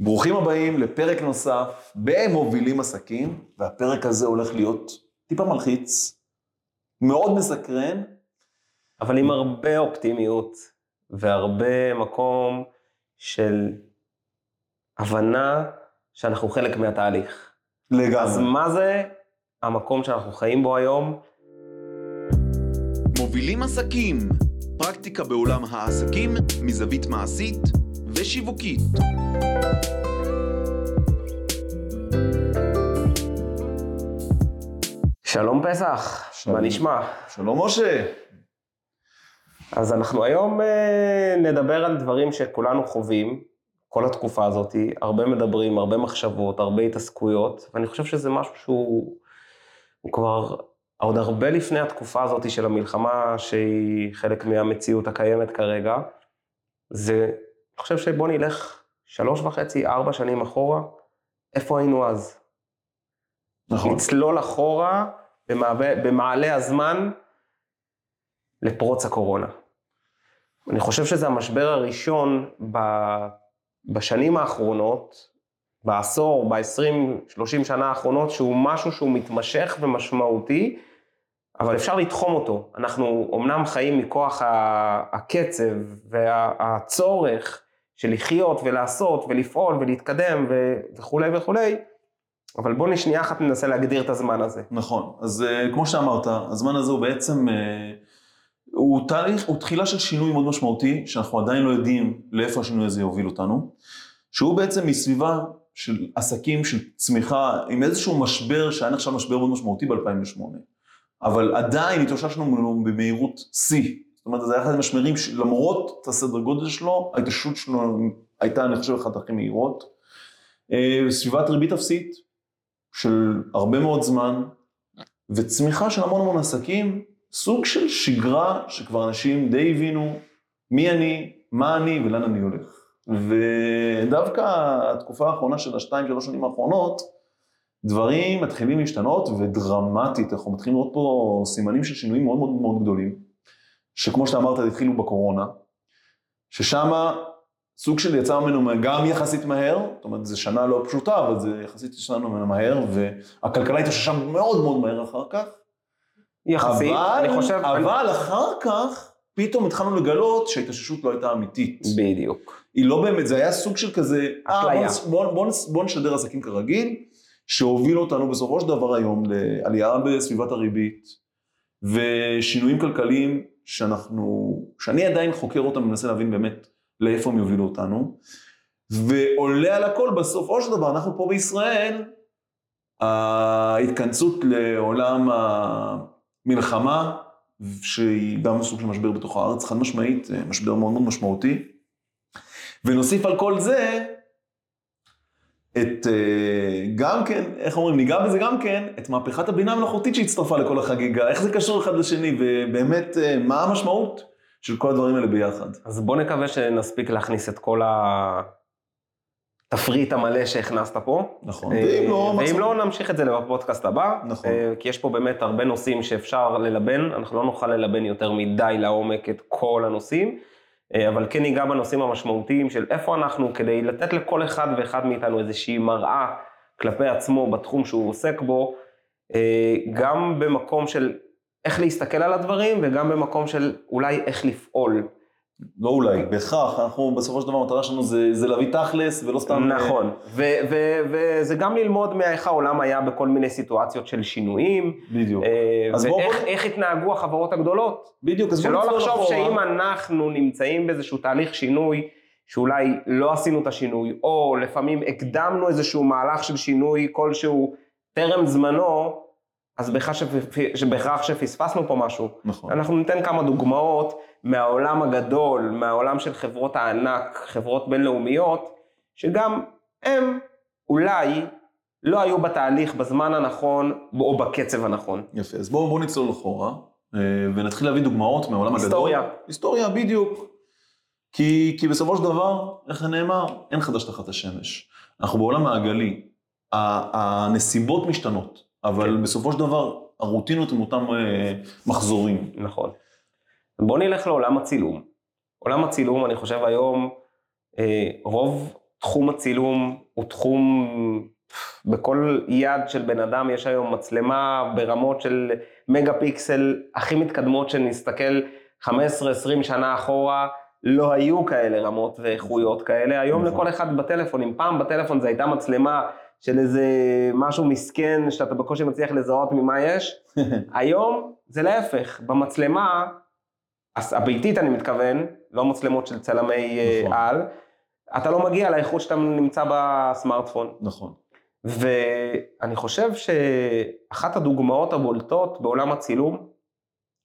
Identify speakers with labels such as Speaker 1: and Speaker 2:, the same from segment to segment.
Speaker 1: ברוכים הבאים לפרק נוסף במובילים עסקים, והפרק הזה הולך להיות טיפה מלחיץ, מאוד מסקרן.
Speaker 2: אבל עם הרבה אופטימיות והרבה מקום של הבנה שאנחנו חלק מהתהליך.
Speaker 1: לגמרי.
Speaker 2: אז מה זה המקום שאנחנו חיים בו היום?
Speaker 3: מובילים עסקים, פרקטיקה בעולם העסקים מזווית מעשית ושיווקית.
Speaker 2: שלום פסח,
Speaker 1: שלום.
Speaker 2: מה נשמע?
Speaker 1: שלום משה.
Speaker 2: אז אנחנו היום אה, נדבר על דברים שכולנו חווים, כל התקופה הזאת, הרבה מדברים, הרבה מחשבות, הרבה התעסקויות, ואני חושב שזה משהו שהוא הוא כבר עוד הרבה לפני התקופה הזאת של המלחמה, שהיא חלק מהמציאות הקיימת כרגע. זה, אני חושב שבוא נלך שלוש וחצי, ארבע שנים אחורה, איפה היינו אז?
Speaker 1: נכון.
Speaker 2: לצלול אחורה במעלה, במעלה הזמן לפרוץ הקורונה. אני חושב שזה המשבר הראשון ב, בשנים האחרונות, בעשור, ב-20, 30 שנה האחרונות, שהוא משהו שהוא מתמשך ומשמעותי, אבל אפשר לתחום אותו. אנחנו אומנם חיים מכוח הקצב והצורך של לחיות ולעשות ולפעול ולהתקדם ו- וכולי וכולי, אבל בואו שנייה אחת ננסה להגדיר את הזמן הזה.
Speaker 1: נכון. אז uh, כמו שאמרת, הזמן הזה הוא בעצם, uh, הוא תהליך, הוא תחילה של שינוי מאוד משמעותי, שאנחנו עדיין לא יודעים לאיפה השינוי הזה יוביל אותנו, שהוא בעצם מסביבה של עסקים, של צמיחה, עם איזשהו משבר שהיה נחשב משבר מאוד משמעותי ב-2008. אבל עדיין התאוששנו במהירות שיא. זאת אומרת, זה היה אחד המשברים שלמרות הסדר גודל שלו, ההתאוששות שלו הייתה, אני חושב, אחת הכי מהירות. אה, סביבת ריבית אפסית של הרבה מאוד זמן, וצמיחה של המון המון עסקים, סוג של שגרה שכבר אנשים די הבינו מי אני, מה אני ולאן אני הולך. ודווקא התקופה האחרונה של השתיים, שלוש שנים האחרונות, דברים מתחילים להשתנות ודרמטית, אנחנו מתחילים לראות פה סימנים של שינויים מאוד מאוד מאוד גדולים, שכמו שאתה אמרת, התחילו בקורונה, ששם סוג של יצא ממנו גם יחסית מהר, זאת אומרת, זו שנה לא פשוטה, אבל זה יחסית יצא ממנו מהר, והכלכלה התאוששה מאוד מאוד מהר אחר כך.
Speaker 2: יחסית,
Speaker 1: אבל,
Speaker 2: אני חושב...
Speaker 1: אבל אחר כך, פתאום התחלנו לגלות שההתאוששות לא הייתה אמיתית.
Speaker 2: בדיוק.
Speaker 1: היא לא באמת, זה היה סוג של כזה, אה, בוא, בוא, בוא, בוא נשדר עסקים כרגיל, שהוביל אותנו בסופו של דבר היום לעלייה בסביבת הריבית, ושינויים כלכליים שאנחנו, שאני עדיין חוקר אותם ומנסה להבין באמת לאיפה הם יובילו אותנו, ועולה על הכל בסופו של דבר, אנחנו פה בישראל, ההתכנסות לעולם המלחמה, שהיא גם סוג של משבר בתוך הארץ, חד משמעית, משבר מאוד מאוד משמעותי. ונוסיף על כל זה את, אה, גם כן, איך אומרים, ניגע בזה גם כן, את מהפכת הבינה המלאכותית שהצטרפה לכל החגיגה, איך זה קשור אחד לשני, ובאמת, אה, מה המשמעות של כל הדברים האלה ביחד.
Speaker 2: אז בוא נקווה שנספיק להכניס את כל התפריט המלא שהכנסת פה.
Speaker 1: נכון,
Speaker 2: אה,
Speaker 1: ואם לא,
Speaker 2: ואם לא, נמשיך את זה בפודקאסט הבא.
Speaker 1: נכון.
Speaker 2: כי יש פה באמת הרבה נושאים שאפשר ללבן, אנחנו לא נוכל ללבן יותר מדי לעומק את כל הנושאים, אבל כן ניגע בנושאים המשמעותיים של איפה אנחנו, כדי לתת לכל אחד ואחד מאיתנו איזושהי מראה כלפי עצמו בתחום שהוא עוסק בו, אה, גם במקום של איך להסתכל על הדברים, וגם במקום של אולי איך לפעול.
Speaker 1: לא אולי, בהכרח, אנחנו בסופו של דבר, המטרה שלנו זה, זה להביא תכלס, ולא סתם...
Speaker 2: נכון, ו- ו- וזה גם ללמוד מאיך העולם היה בכל מיני סיטואציות של שינויים,
Speaker 1: בדיוק.
Speaker 2: אה, ואיך
Speaker 1: בוא-
Speaker 2: איך התנהגו החברות הגדולות.
Speaker 1: בדיוק, אז בוא
Speaker 2: שלא
Speaker 1: נצלול
Speaker 2: לחשוב
Speaker 1: אחורה.
Speaker 2: שאם אנחנו נמצאים באיזשהו תהליך שינוי, שאולי לא עשינו את השינוי, או לפעמים הקדמנו איזשהו מהלך של שינוי כלשהו טרם זמנו, אז בהכרח שפ- בהכרח שפספסנו פה משהו.
Speaker 1: נכון.
Speaker 2: אנחנו ניתן כמה דוגמאות מהעולם הגדול, מהעולם של חברות הענק, חברות בינלאומיות, שגם הם אולי לא היו בתהליך בזמן הנכון או בקצב הנכון.
Speaker 1: יפה, אז בואו בוא נצלול אחורה, אה, ונתחיל להביא דוגמאות מהעולם הגדול.
Speaker 2: היסטוריה.
Speaker 1: היסטוריה, בדיוק. כי, כי בסופו של דבר, איך נאמר? אין חדש תחת השמש. אנחנו בעולם מעגלי. ה- הנסיבות משתנות, אבל
Speaker 2: כן.
Speaker 1: בסופו של דבר, הרוטינות הם אותם אה, מחזורים.
Speaker 2: נכון. בואו נלך לעולם הצילום. עולם הצילום, אני חושב היום, אה, רוב תחום הצילום הוא תחום, בכל יד של בן אדם יש היום מצלמה ברמות של מגה פיקסל הכי מתקדמות שנסתכל 15-20 שנה אחורה, לא היו כאלה רמות ואיכויות כאלה, היום
Speaker 1: נכון.
Speaker 2: לכל אחד בטלפון, אם פעם בטלפון זו הייתה מצלמה של איזה משהו מסכן שאתה בקושי מצליח לזהות ממה יש, היום זה להפך, במצלמה, הביתית אני מתכוון, לא מצלמות של צלמי אה,
Speaker 1: נכון.
Speaker 2: על, אתה לא מגיע לאיכות שאתה נמצא בסמארטפון.
Speaker 1: נכון.
Speaker 2: ואני חושב שאחת הדוגמאות הבולטות בעולם הצילום,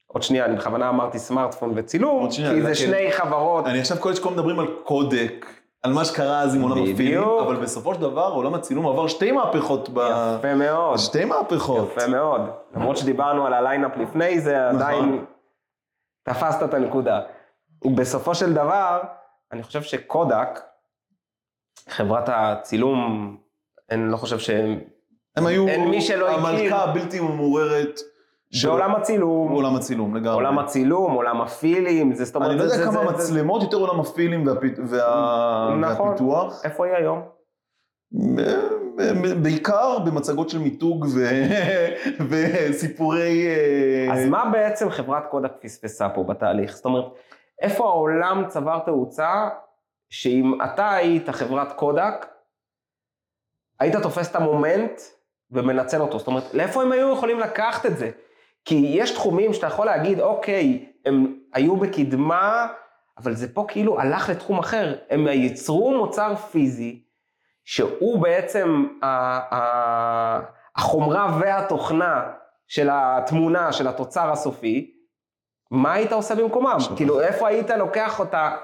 Speaker 2: עוד שנייה, אני בכוונה אמרתי סמארטפון וצילום,
Speaker 1: שנייה,
Speaker 2: כי זה
Speaker 1: כן.
Speaker 2: שני חברות,
Speaker 1: אני עכשיו כל שכל מדברים על קודק, על מה שקרה אז עם עולם. הפילים, אבל בסופו של דבר עולם הצילום עבר שתי מהפכות ב...
Speaker 2: יפה מאוד,
Speaker 1: שתי מהפכות.
Speaker 2: יפה מאוד. למרות שדיברנו על ה line-up לפני זה,
Speaker 1: נכון.
Speaker 2: עדיין תפסת את הנקודה. ובסופו של דבר, אני חושב שקודק, חברת הצילום, אני לא חושב שהם...
Speaker 1: הם היו
Speaker 2: אין מי שלא הכיר.
Speaker 1: המלכה הבלתי מעורערת
Speaker 2: בעולם הצילום,
Speaker 1: עולם הצילום לגמרי.
Speaker 2: עולם הצילום, עולם הפילים, זה זאת אומרת...
Speaker 1: אני לא יודע כמה מצלמות, יותר עולם הפילים
Speaker 2: נכון.
Speaker 1: והפיתוח.
Speaker 2: איפה היא היום?
Speaker 1: ב- ב- בעיקר במצגות של מיתוג ו- וסיפורי... אה,
Speaker 2: אז מה בעצם חברת קודק פספסה פה בתהליך? זאת אומרת, איפה העולם צבר תאוצה, שאם אתה היית חברת קודק, היית תופס את המומנט ומנצל אותו. זאת אומרת, לאיפה הם היו יכולים לקחת את זה? כי יש תחומים שאתה יכול להגיד, אוקיי, הם היו בקדמה, אבל זה פה כאילו הלך לתחום אחר. הם ייצרו מוצר פיזי, שהוא בעצם החומרה והתוכנה של התמונה, של התוצר הסופי, מה היית עושה במקומם?
Speaker 1: עכשיו-
Speaker 2: כאילו, איפה היית לוקח אותה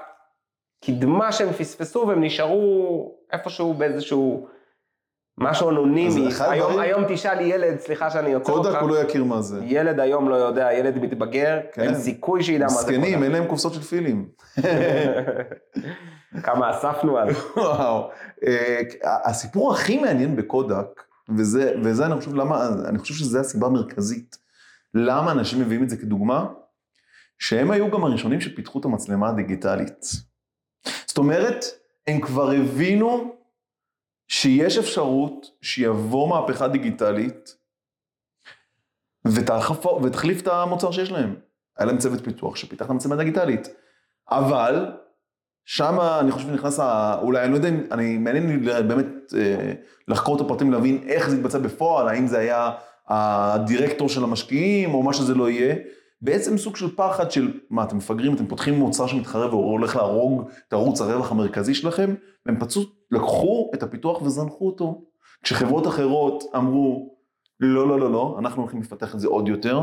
Speaker 2: קדמה שהם פספסו והם נשארו איפשהו באיזשהו משהו אנונימי. היום,
Speaker 1: הדברים-
Speaker 2: היום תשאל ילד, סליחה שאני עוצר אותך,
Speaker 1: קודק הוא לא יכיר מה זה.
Speaker 2: ילד היום לא יודע, ילד מתבגר,
Speaker 1: כן.
Speaker 2: אין סיכוי שידע מה זה
Speaker 1: מסכנים,
Speaker 2: קודק.
Speaker 1: אין להם קופסאות של פילים.
Speaker 2: כמה אספנו אז.
Speaker 1: וואו. אה, הסיפור הכי מעניין בקודק, וזה, וזה אני חושב למה, אני חושב שזו הסיבה המרכזית, למה אנשים מביאים את זה כדוגמה, שהם היו גם הראשונים שפיתחו את המצלמה הדיגיטלית. זאת אומרת, הם כבר הבינו שיש אפשרות שיבוא מהפכה דיגיטלית ותחף, ותחליף את המוצר שיש להם. היה להם צוות פיתוח שפיתח את המצלמה הדיגיטלית. אבל שם אני חושב שנכנס, ה- אולי, אני לא יודע אני, מעניין לי באמת אה, לחקור את הפרטים, להבין איך זה התבצע בפועל, האם זה היה הדירקטור של המשקיעים, או מה שזה לא יהיה. בעצם סוג של פחד של, מה, אתם מפגרים, אתם פותחים מוצר שמתחרה והולך להרוג את ערוץ הרווח המרכזי שלכם, והם פשוט לקחו את הפיתוח וזנחו אותו. כשחברות אחרות אמרו, לא, לא, לא, לא, אנחנו הולכים לפתח את זה עוד יותר,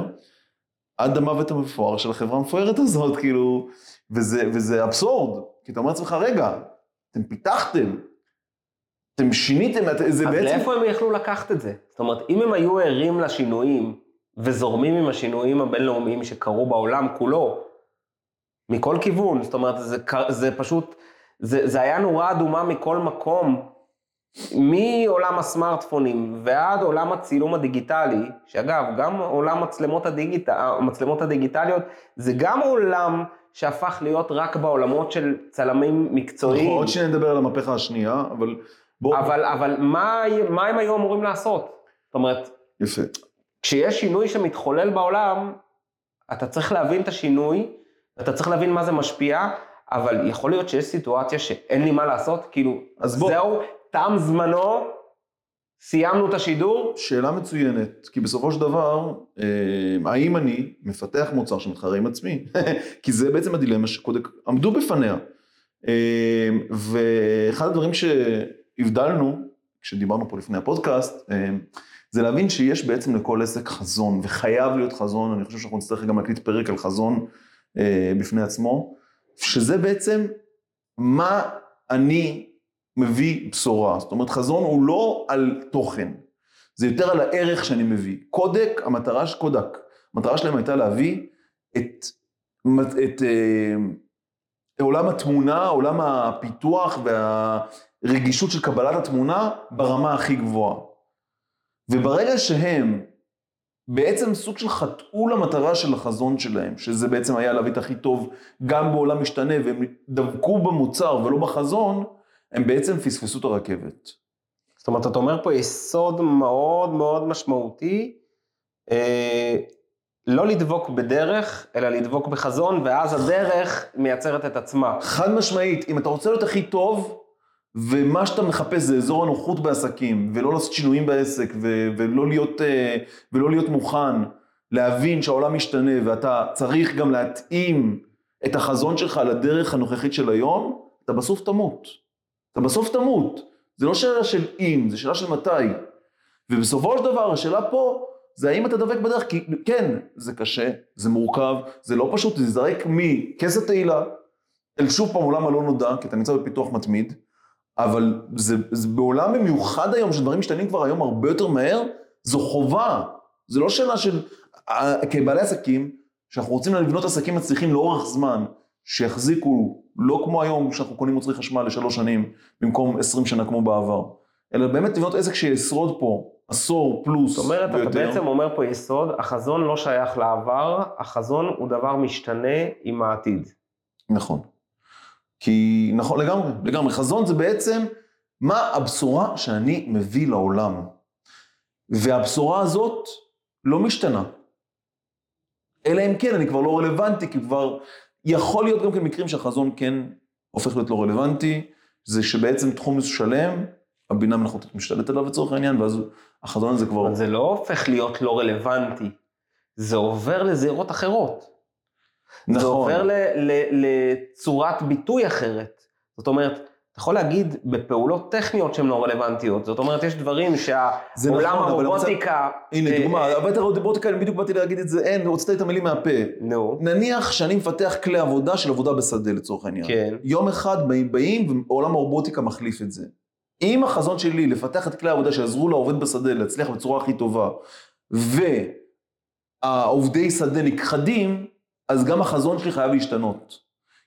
Speaker 1: עד המוות המפואר של החברה המפוארת הזאת, כאילו, וזה, וזה אבסורד, כי אתה אומר לעצמך, רגע, אתם פיתחתם, אתם שיניתם, זה
Speaker 2: אז
Speaker 1: בעצם...
Speaker 2: לאיפה הם יכלו לקחת את זה? זאת אומרת, אם הם היו ערים לשינויים וזורמים עם השינויים הבינלאומיים שקרו בעולם כולו, מכל כיוון, זאת אומרת, זה, זה פשוט, זה, זה היה נורה אדומה מכל מקום, מעולם הסמארטפונים ועד עולם הצילום הדיגיטלי, שאגב, גם עולם מצלמות, הדיגיט... המצלמות הדיגיטליות, זה גם עולם שהפך להיות רק בעולמות של צלמים מקצועיים.
Speaker 1: נכון, עוד שניה נדבר על המהפכה השנייה, אבל בוא...
Speaker 2: אבל, אבל מה, מה הם היו אמורים לעשות? זאת אומרת,
Speaker 1: יפה.
Speaker 2: כשיש שינוי שמתחולל בעולם, אתה צריך להבין את השינוי, אתה צריך להבין מה זה משפיע, אבל יכול להיות שיש סיטואציה שאין לי מה לעשות, כאילו,
Speaker 1: אז בוא.
Speaker 2: זהו, תם זמנו, סיימנו את השידור,
Speaker 1: שאלה מצוינת, כי בסופו של דבר, אה, האם אני מפתח מוצר שמתחרה עם עצמי? כי זה בעצם הדילמה שקודק עמדו בפניה. אה, ואחד הדברים שהבדלנו, כשדיברנו פה לפני הפודקאסט, אה, זה להבין שיש בעצם לכל עסק חזון, וחייב להיות חזון, אני חושב שאנחנו נצטרך גם להקליט פרק על חזון אה, בפני עצמו, שזה בעצם מה אני מביא בשורה. זאת אומרת, חזון הוא לא על תוכן, זה יותר על הערך שאני מביא. קודק, המטרה של קודק, המטרה שלהם הייתה להביא את, את, את אה, עולם התמונה, עולם הפיתוח והרגישות של קבלת התמונה ברמה הכי גבוהה. וברגע שהם בעצם סוג של חטאו למטרה של החזון שלהם, שזה בעצם היה להביא את הכי טוב גם בעולם משתנה, והם דבקו במוצר ולא בחזון, הם בעצם פספסו את הרכבת.
Speaker 2: זאת אומרת, אתה אומר פה יסוד מאוד מאוד משמעותי, אה, לא לדבוק בדרך, אלא לדבוק בחזון, ואז הדרך מייצרת את עצמה.
Speaker 1: חד משמעית, אם אתה רוצה להיות הכי טוב, ומה שאתה מחפש זה אזור הנוחות בעסקים, ולא לעשות שינויים בעסק, ו- ולא, להיות, אה, ולא להיות מוכן להבין שהעולם משתנה, ואתה צריך גם להתאים את החזון שלך לדרך הנוכחית של היום, אתה בסוף תמות. אתה בסוף תמות. זה לא שאלה של אם, זה שאלה של מתי. ובסופו של דבר, השאלה פה, זה האם אתה דבק בדרך, כי כן, זה קשה, זה מורכב, זה לא פשוט, זה להיזרק מכס התהילה אל שוב פעם עולם הלא נודע, כי אתה נמצא בפיתוח מתמיד, אבל זה, זה בעולם במיוחד היום, שדברים משתנים כבר היום הרבה יותר מהר, זו חובה. זה לא שאלה של, אה, כבעלי עסקים, שאנחנו רוצים לבנות עסקים מצליחים לאורך זמן, שיחזיקו, לא כמו היום, שאנחנו קונים מוצרי חשמל לשלוש שנים, במקום עשרים שנה כמו בעבר, אלא באמת לבנות עסק שישרוד פה עשור פלוס
Speaker 2: זאת אומרת, אתה
Speaker 1: ויותר.
Speaker 2: בעצם אומר פה יסוד, החזון לא שייך לעבר, החזון הוא דבר משתנה עם העתיד.
Speaker 1: נכון. כי, נכון, לגמרי, לגמרי. חזון זה בעצם מה הבשורה שאני מביא לעולם. והבשורה הזאת לא משתנה. אלא אם כן, אני כבר לא רלוונטי, כי כבר יכול להיות גם כן מקרים שהחזון כן הופך להיות לא רלוונטי, זה שבעצם תחום שלם, הבינה מלאכותית משתלטת עליו לצורך העניין, ואז החזון הזה כבר...
Speaker 2: אבל זה לא הופך להיות לא רלוונטי, זה עובר לזירות אחרות.
Speaker 1: נכון.
Speaker 2: זה עובר ל, ל, לצורת ביטוי אחרת. זאת אומרת, אתה יכול להגיד בפעולות טכניות שהן לא רלוונטיות. זאת אומרת, יש דברים
Speaker 1: זה
Speaker 2: שהעולם
Speaker 1: נכון,
Speaker 2: הרובוטיקה...
Speaker 1: הנה,
Speaker 2: אה,
Speaker 1: דוגמה,
Speaker 2: אה,
Speaker 1: אבל אתה רובוטיקה, אני בדיוק באתי להגיד את זה, אין, הוצאת את המילים מהפה.
Speaker 2: נו,
Speaker 1: נניח שאני מפתח כלי עבודה של עבודה בשדה לצורך העניין.
Speaker 2: כן.
Speaker 1: יום אחד באים, באים ועולם הרובוטיקה מחליף את זה. אם החזון שלי לפתח את כלי העבודה שיעזרו לעובד בשדה להצליח בצורה הכי טובה, והעובדי שדה נכחדים, אז גם החזון שלי חייב להשתנות.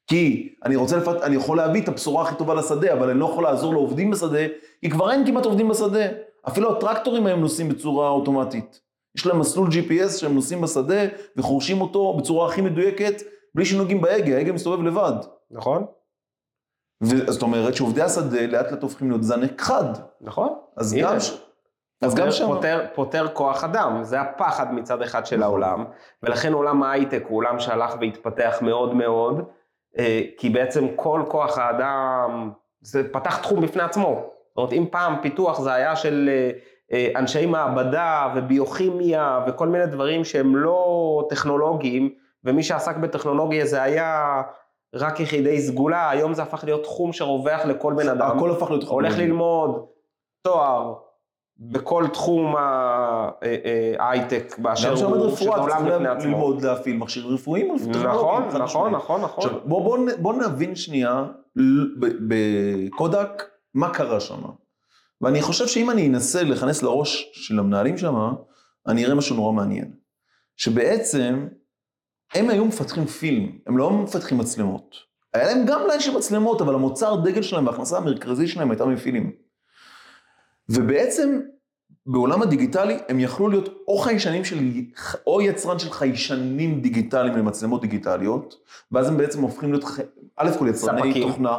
Speaker 1: כי אני רוצה לפת... אני יכול להביא את הבשורה הכי טובה לשדה, אבל אני לא יכול לעזור לעובדים בשדה, כי כבר אין כמעט עובדים בשדה. אפילו הטרקטורים היום נוסעים בצורה אוטומטית. יש להם מסלול GPS שהם נוסעים בשדה וחורשים אותו בצורה הכי מדויקת, בלי שנוגעים בהגה, ההגה מסתובב לבד.
Speaker 2: נכון?
Speaker 1: זאת אומרת שעובדי השדה לאט לאט הופכים להיות זן אחד.
Speaker 2: נכון.
Speaker 1: אז. גם, ש... אז גם שם.
Speaker 2: פותר, פותר כוח אדם, זה הפחד מצד אחד של העולם, ולכן עולם ההייטק הוא עולם שהלך והתפתח מאוד מאוד, אה, כי בעצם כל כוח האדם, זה פתח תחום בפני עצמו. זאת אומרת, אם פעם פיתוח זה היה של אה, אה, אנשי מעבדה וביוכימיה וכל מיני דברים שהם לא טכנולוגיים, ומי שעסק בטכנולוגיה זה היה רק יחידי סגולה, היום זה הפך להיות תחום שרווח לכל בן אדם.
Speaker 1: הכל הפך להיות
Speaker 2: הולך
Speaker 1: טכנולוגי.
Speaker 2: ללמוד תואר בכל תחום ה- אה, אה, ההייטק באשר
Speaker 1: גם
Speaker 2: הוא,
Speaker 1: שעומד
Speaker 2: שזה
Speaker 1: רפואה,
Speaker 2: עולם
Speaker 1: צריך
Speaker 2: בפני עצמו.
Speaker 1: ללמוד להפעיל מכשירים רפואיים.
Speaker 2: נכון, נכון. נכון, נכון.
Speaker 1: עכשיו, בוא, בוא, נ- בוא נבין שנייה בקודק, מה קרה שם. ואני חושב שאם אני אנסה להיכנס לראש של המנהלים שם, אני אראה משהו נורא מעניין. שבעצם, הם היו מפתחים פילם, הם לא מפתחים מצלמות. היה להם גם ליין של מצלמות, אבל המוצר דגל שלהם וההכנסה המרכזית שלהם הייתה מפילים. ובעצם, בעולם הדיגיטלי, הם יכלו להיות או חיישנים של, או יצרן של חיישנים דיגיטליים למצלמות דיגיטליות, ואז הם בעצם הופכים להיות, א' כל יצרני
Speaker 2: ספקים.
Speaker 1: תוכנה,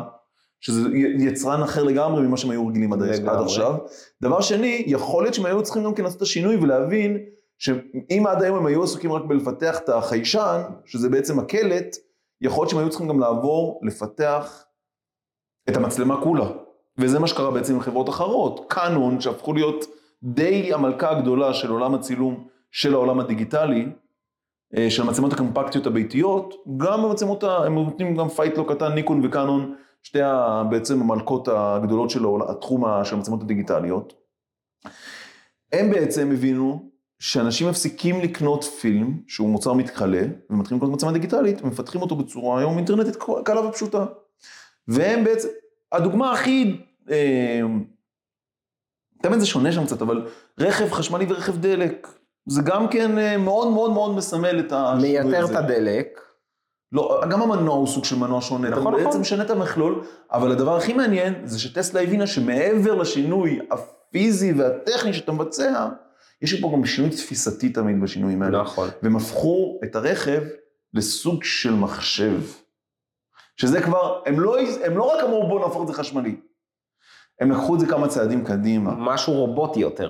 Speaker 1: שזה יצרן אחר לגמרי ממה שהם היו רגילים עד, עד. עכשיו. דבר שני, יכול להיות שהם היו צריכים גם כן לעשות את השינוי ולהבין שאם עד היום הם היו עסוקים רק בלפתח את החיישן, שזה בעצם הקלט, יכול להיות שהם היו צריכים גם לעבור לפתח את המצלמה כולה. וזה מה שקרה בעצם עם חברות אחרות. קאנון, שהפכו להיות די המלכה הגדולה של עולם הצילום של העולם הדיגיטלי, אה, של המצלמות הקומפקטיות הביתיות, גם במצלמות, הם נותנים גם fight לא קטן, ניקון וקאנון, שתי בעצם המלכות הגדולות של התחום של המצלמות הדיגיטליות. הם בעצם הבינו שאנשים מפסיקים לקנות פילם, שהוא מוצר מתכלה, ומתחילים לקנות מצלמה דיגיטלית, ומפתחים אותו בצורה היום אינטרנטית קלה ופשוטה. והם בעצם, הדוגמה הכי, תמיד זה שונה שם קצת, אבל רכב חשמלי ורכב דלק, זה גם כן אה, מאוד מאוד מאוד מסמל את השינוי
Speaker 2: מייתר. את הדלק,
Speaker 1: לא, גם המנוע הוא סוג של מנוע שונה,
Speaker 2: נכון,
Speaker 1: אתה בעצם
Speaker 2: נכון.
Speaker 1: משנה את המכלול, אבל הדבר הכי מעניין זה שטסלה הבינה שמעבר לשינוי הפיזי והטכני שאתה מבצע, יש פה גם שינוי תפיסתי תמיד בשינויים האלה.
Speaker 2: נכון.
Speaker 1: והם הפכו את הרכב לסוג של מחשב. שזה כבר, הם לא, הם לא רק אמרו בואו נהפוך את זה חשמלי, הם לקחו את זה כמה צעדים קדימה.
Speaker 2: משהו רובוטי יותר.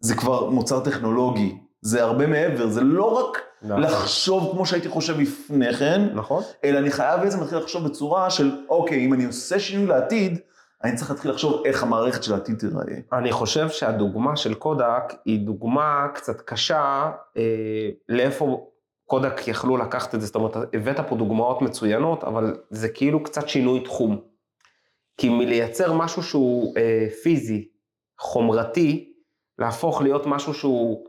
Speaker 1: זה כבר מוצר טכנולוגי. זה הרבה מעבר, זה לא רק לחשוב כמו שהייתי חושב לפני כן,
Speaker 2: נכון?
Speaker 1: אלא אני חייב בעצם להתחיל לחשוב בצורה של, אוקיי, אם אני עושה שינוי לעתיד, אני צריך להתחיל לחשוב איך המערכת של העתיד תיראה.
Speaker 2: אני חושב שהדוגמה של קודק היא דוגמה קצת קשה אה, לאיפה קודק יכלו לקחת את זה, זאת אומרת, הבאת פה דוגמאות מצוינות, אבל זה כאילו קצת שינוי תחום. כי מלייצר משהו שהוא אה, פיזי, חומרתי, להפוך להיות משהו שהוא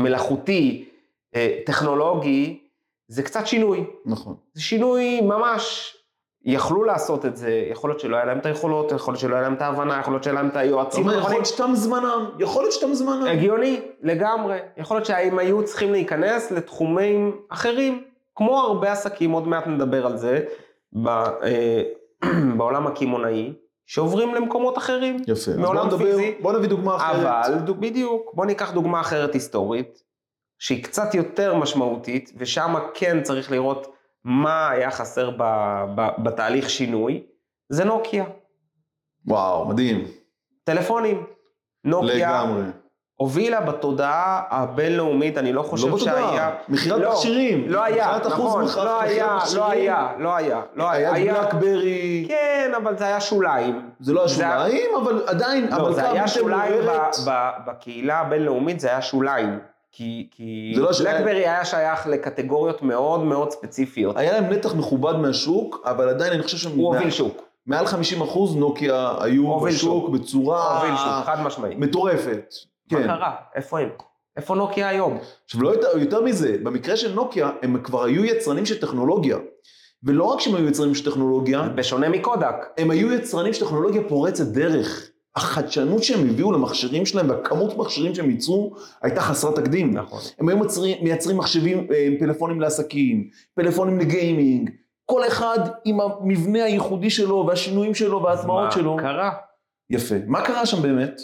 Speaker 2: מלאכותי, אה, טכנולוגי, זה קצת שינוי.
Speaker 1: נכון.
Speaker 2: זה שינוי ממש, יכלו לעשות את זה, יכול להיות שלא היה להם את היכולות, יכול להיות שלא היה להם את ההבנה, יכול להיות שלא היה להם את היועצים.
Speaker 1: יכול. להיות שתם זמנם, יכול להיות שתם זמנם.
Speaker 2: הגיוני, לגמרי. יכול להיות שהם היו צריכים להיכנס לתחומים אחרים, כמו הרבה עסקים, עוד מעט נדבר על זה, ב, אה, בעולם הקמעונאי, שעוברים למקומות אחרים.
Speaker 1: יפה, אז בוא נדבר,
Speaker 2: פיזי.
Speaker 1: בוא נביא דוגמה אחרת.
Speaker 2: אבל, דו- בדיוק, בוא ניקח דוגמה אחרת היסטורית, שהיא קצת יותר משמעותית, ושם כן צריך לראות מה היה חסר ב, ב, בתהליך שינוי, זה נוקיה.
Speaker 1: וואו, מדהים.
Speaker 2: טלפונים. נוקיה
Speaker 1: לגמרי.
Speaker 2: הובילה בתודעה הבינלאומית, אני לא חושב
Speaker 1: לא
Speaker 2: שהיה...
Speaker 1: בתודעה, מכירת
Speaker 2: לא,
Speaker 1: מכשירים.
Speaker 2: לא היה, נכון, לא היה. לא היה, לא היה, לא היה.
Speaker 1: היה בלקברי,
Speaker 2: כן, אבל זה היה שוליים.
Speaker 1: זה לא
Speaker 2: זה היה-
Speaker 1: השוליים, אבל עדיין,
Speaker 2: לא,
Speaker 1: אבל
Speaker 2: זה היה שוליים. ב- ב- בקהילה הבינלאומית, זה היה שוליים. כי, כי
Speaker 1: זה לא
Speaker 2: בלקברי היה שייך לקטגוריות מאוד מאוד ספציפיות.
Speaker 1: היה להם נתח מכובד מהשוק, אבל עדיין אני חושב
Speaker 2: הוא
Speaker 1: שמעל
Speaker 2: הוביל שוק.
Speaker 1: מעל 50 אחוז נוקיה היו בשוק
Speaker 2: שוק.
Speaker 1: בצורה
Speaker 2: הוביל שוק, חד משמעית.
Speaker 1: מטורפת.
Speaker 2: מה
Speaker 1: כן.
Speaker 2: קרה? איפה הם? איפה נוקיה היום?
Speaker 1: עכשיו, לא יותר, יותר מזה, במקרה של נוקיה, הם כבר היו יצרנים של טכנולוגיה. ולא רק שהם היו יצרנים של טכנולוגיה,
Speaker 2: בשונה מקודק.
Speaker 1: הם היו יצרנים של טכנולוגיה פורצת דרך. החדשנות שהם הביאו למכשירים שלהם והכמות מכשירים שהם ייצרו הייתה חסרת תקדים.
Speaker 2: נכון.
Speaker 1: הם היו מייצרים, מייצרים מחשבים, אה, פלאפונים לעסקים, פלאפונים לגיימינג, כל אחד עם המבנה הייחודי שלו והשינויים שלו וההטמעות שלו.
Speaker 2: מה קרה?
Speaker 1: יפה. מה קרה שם באמת?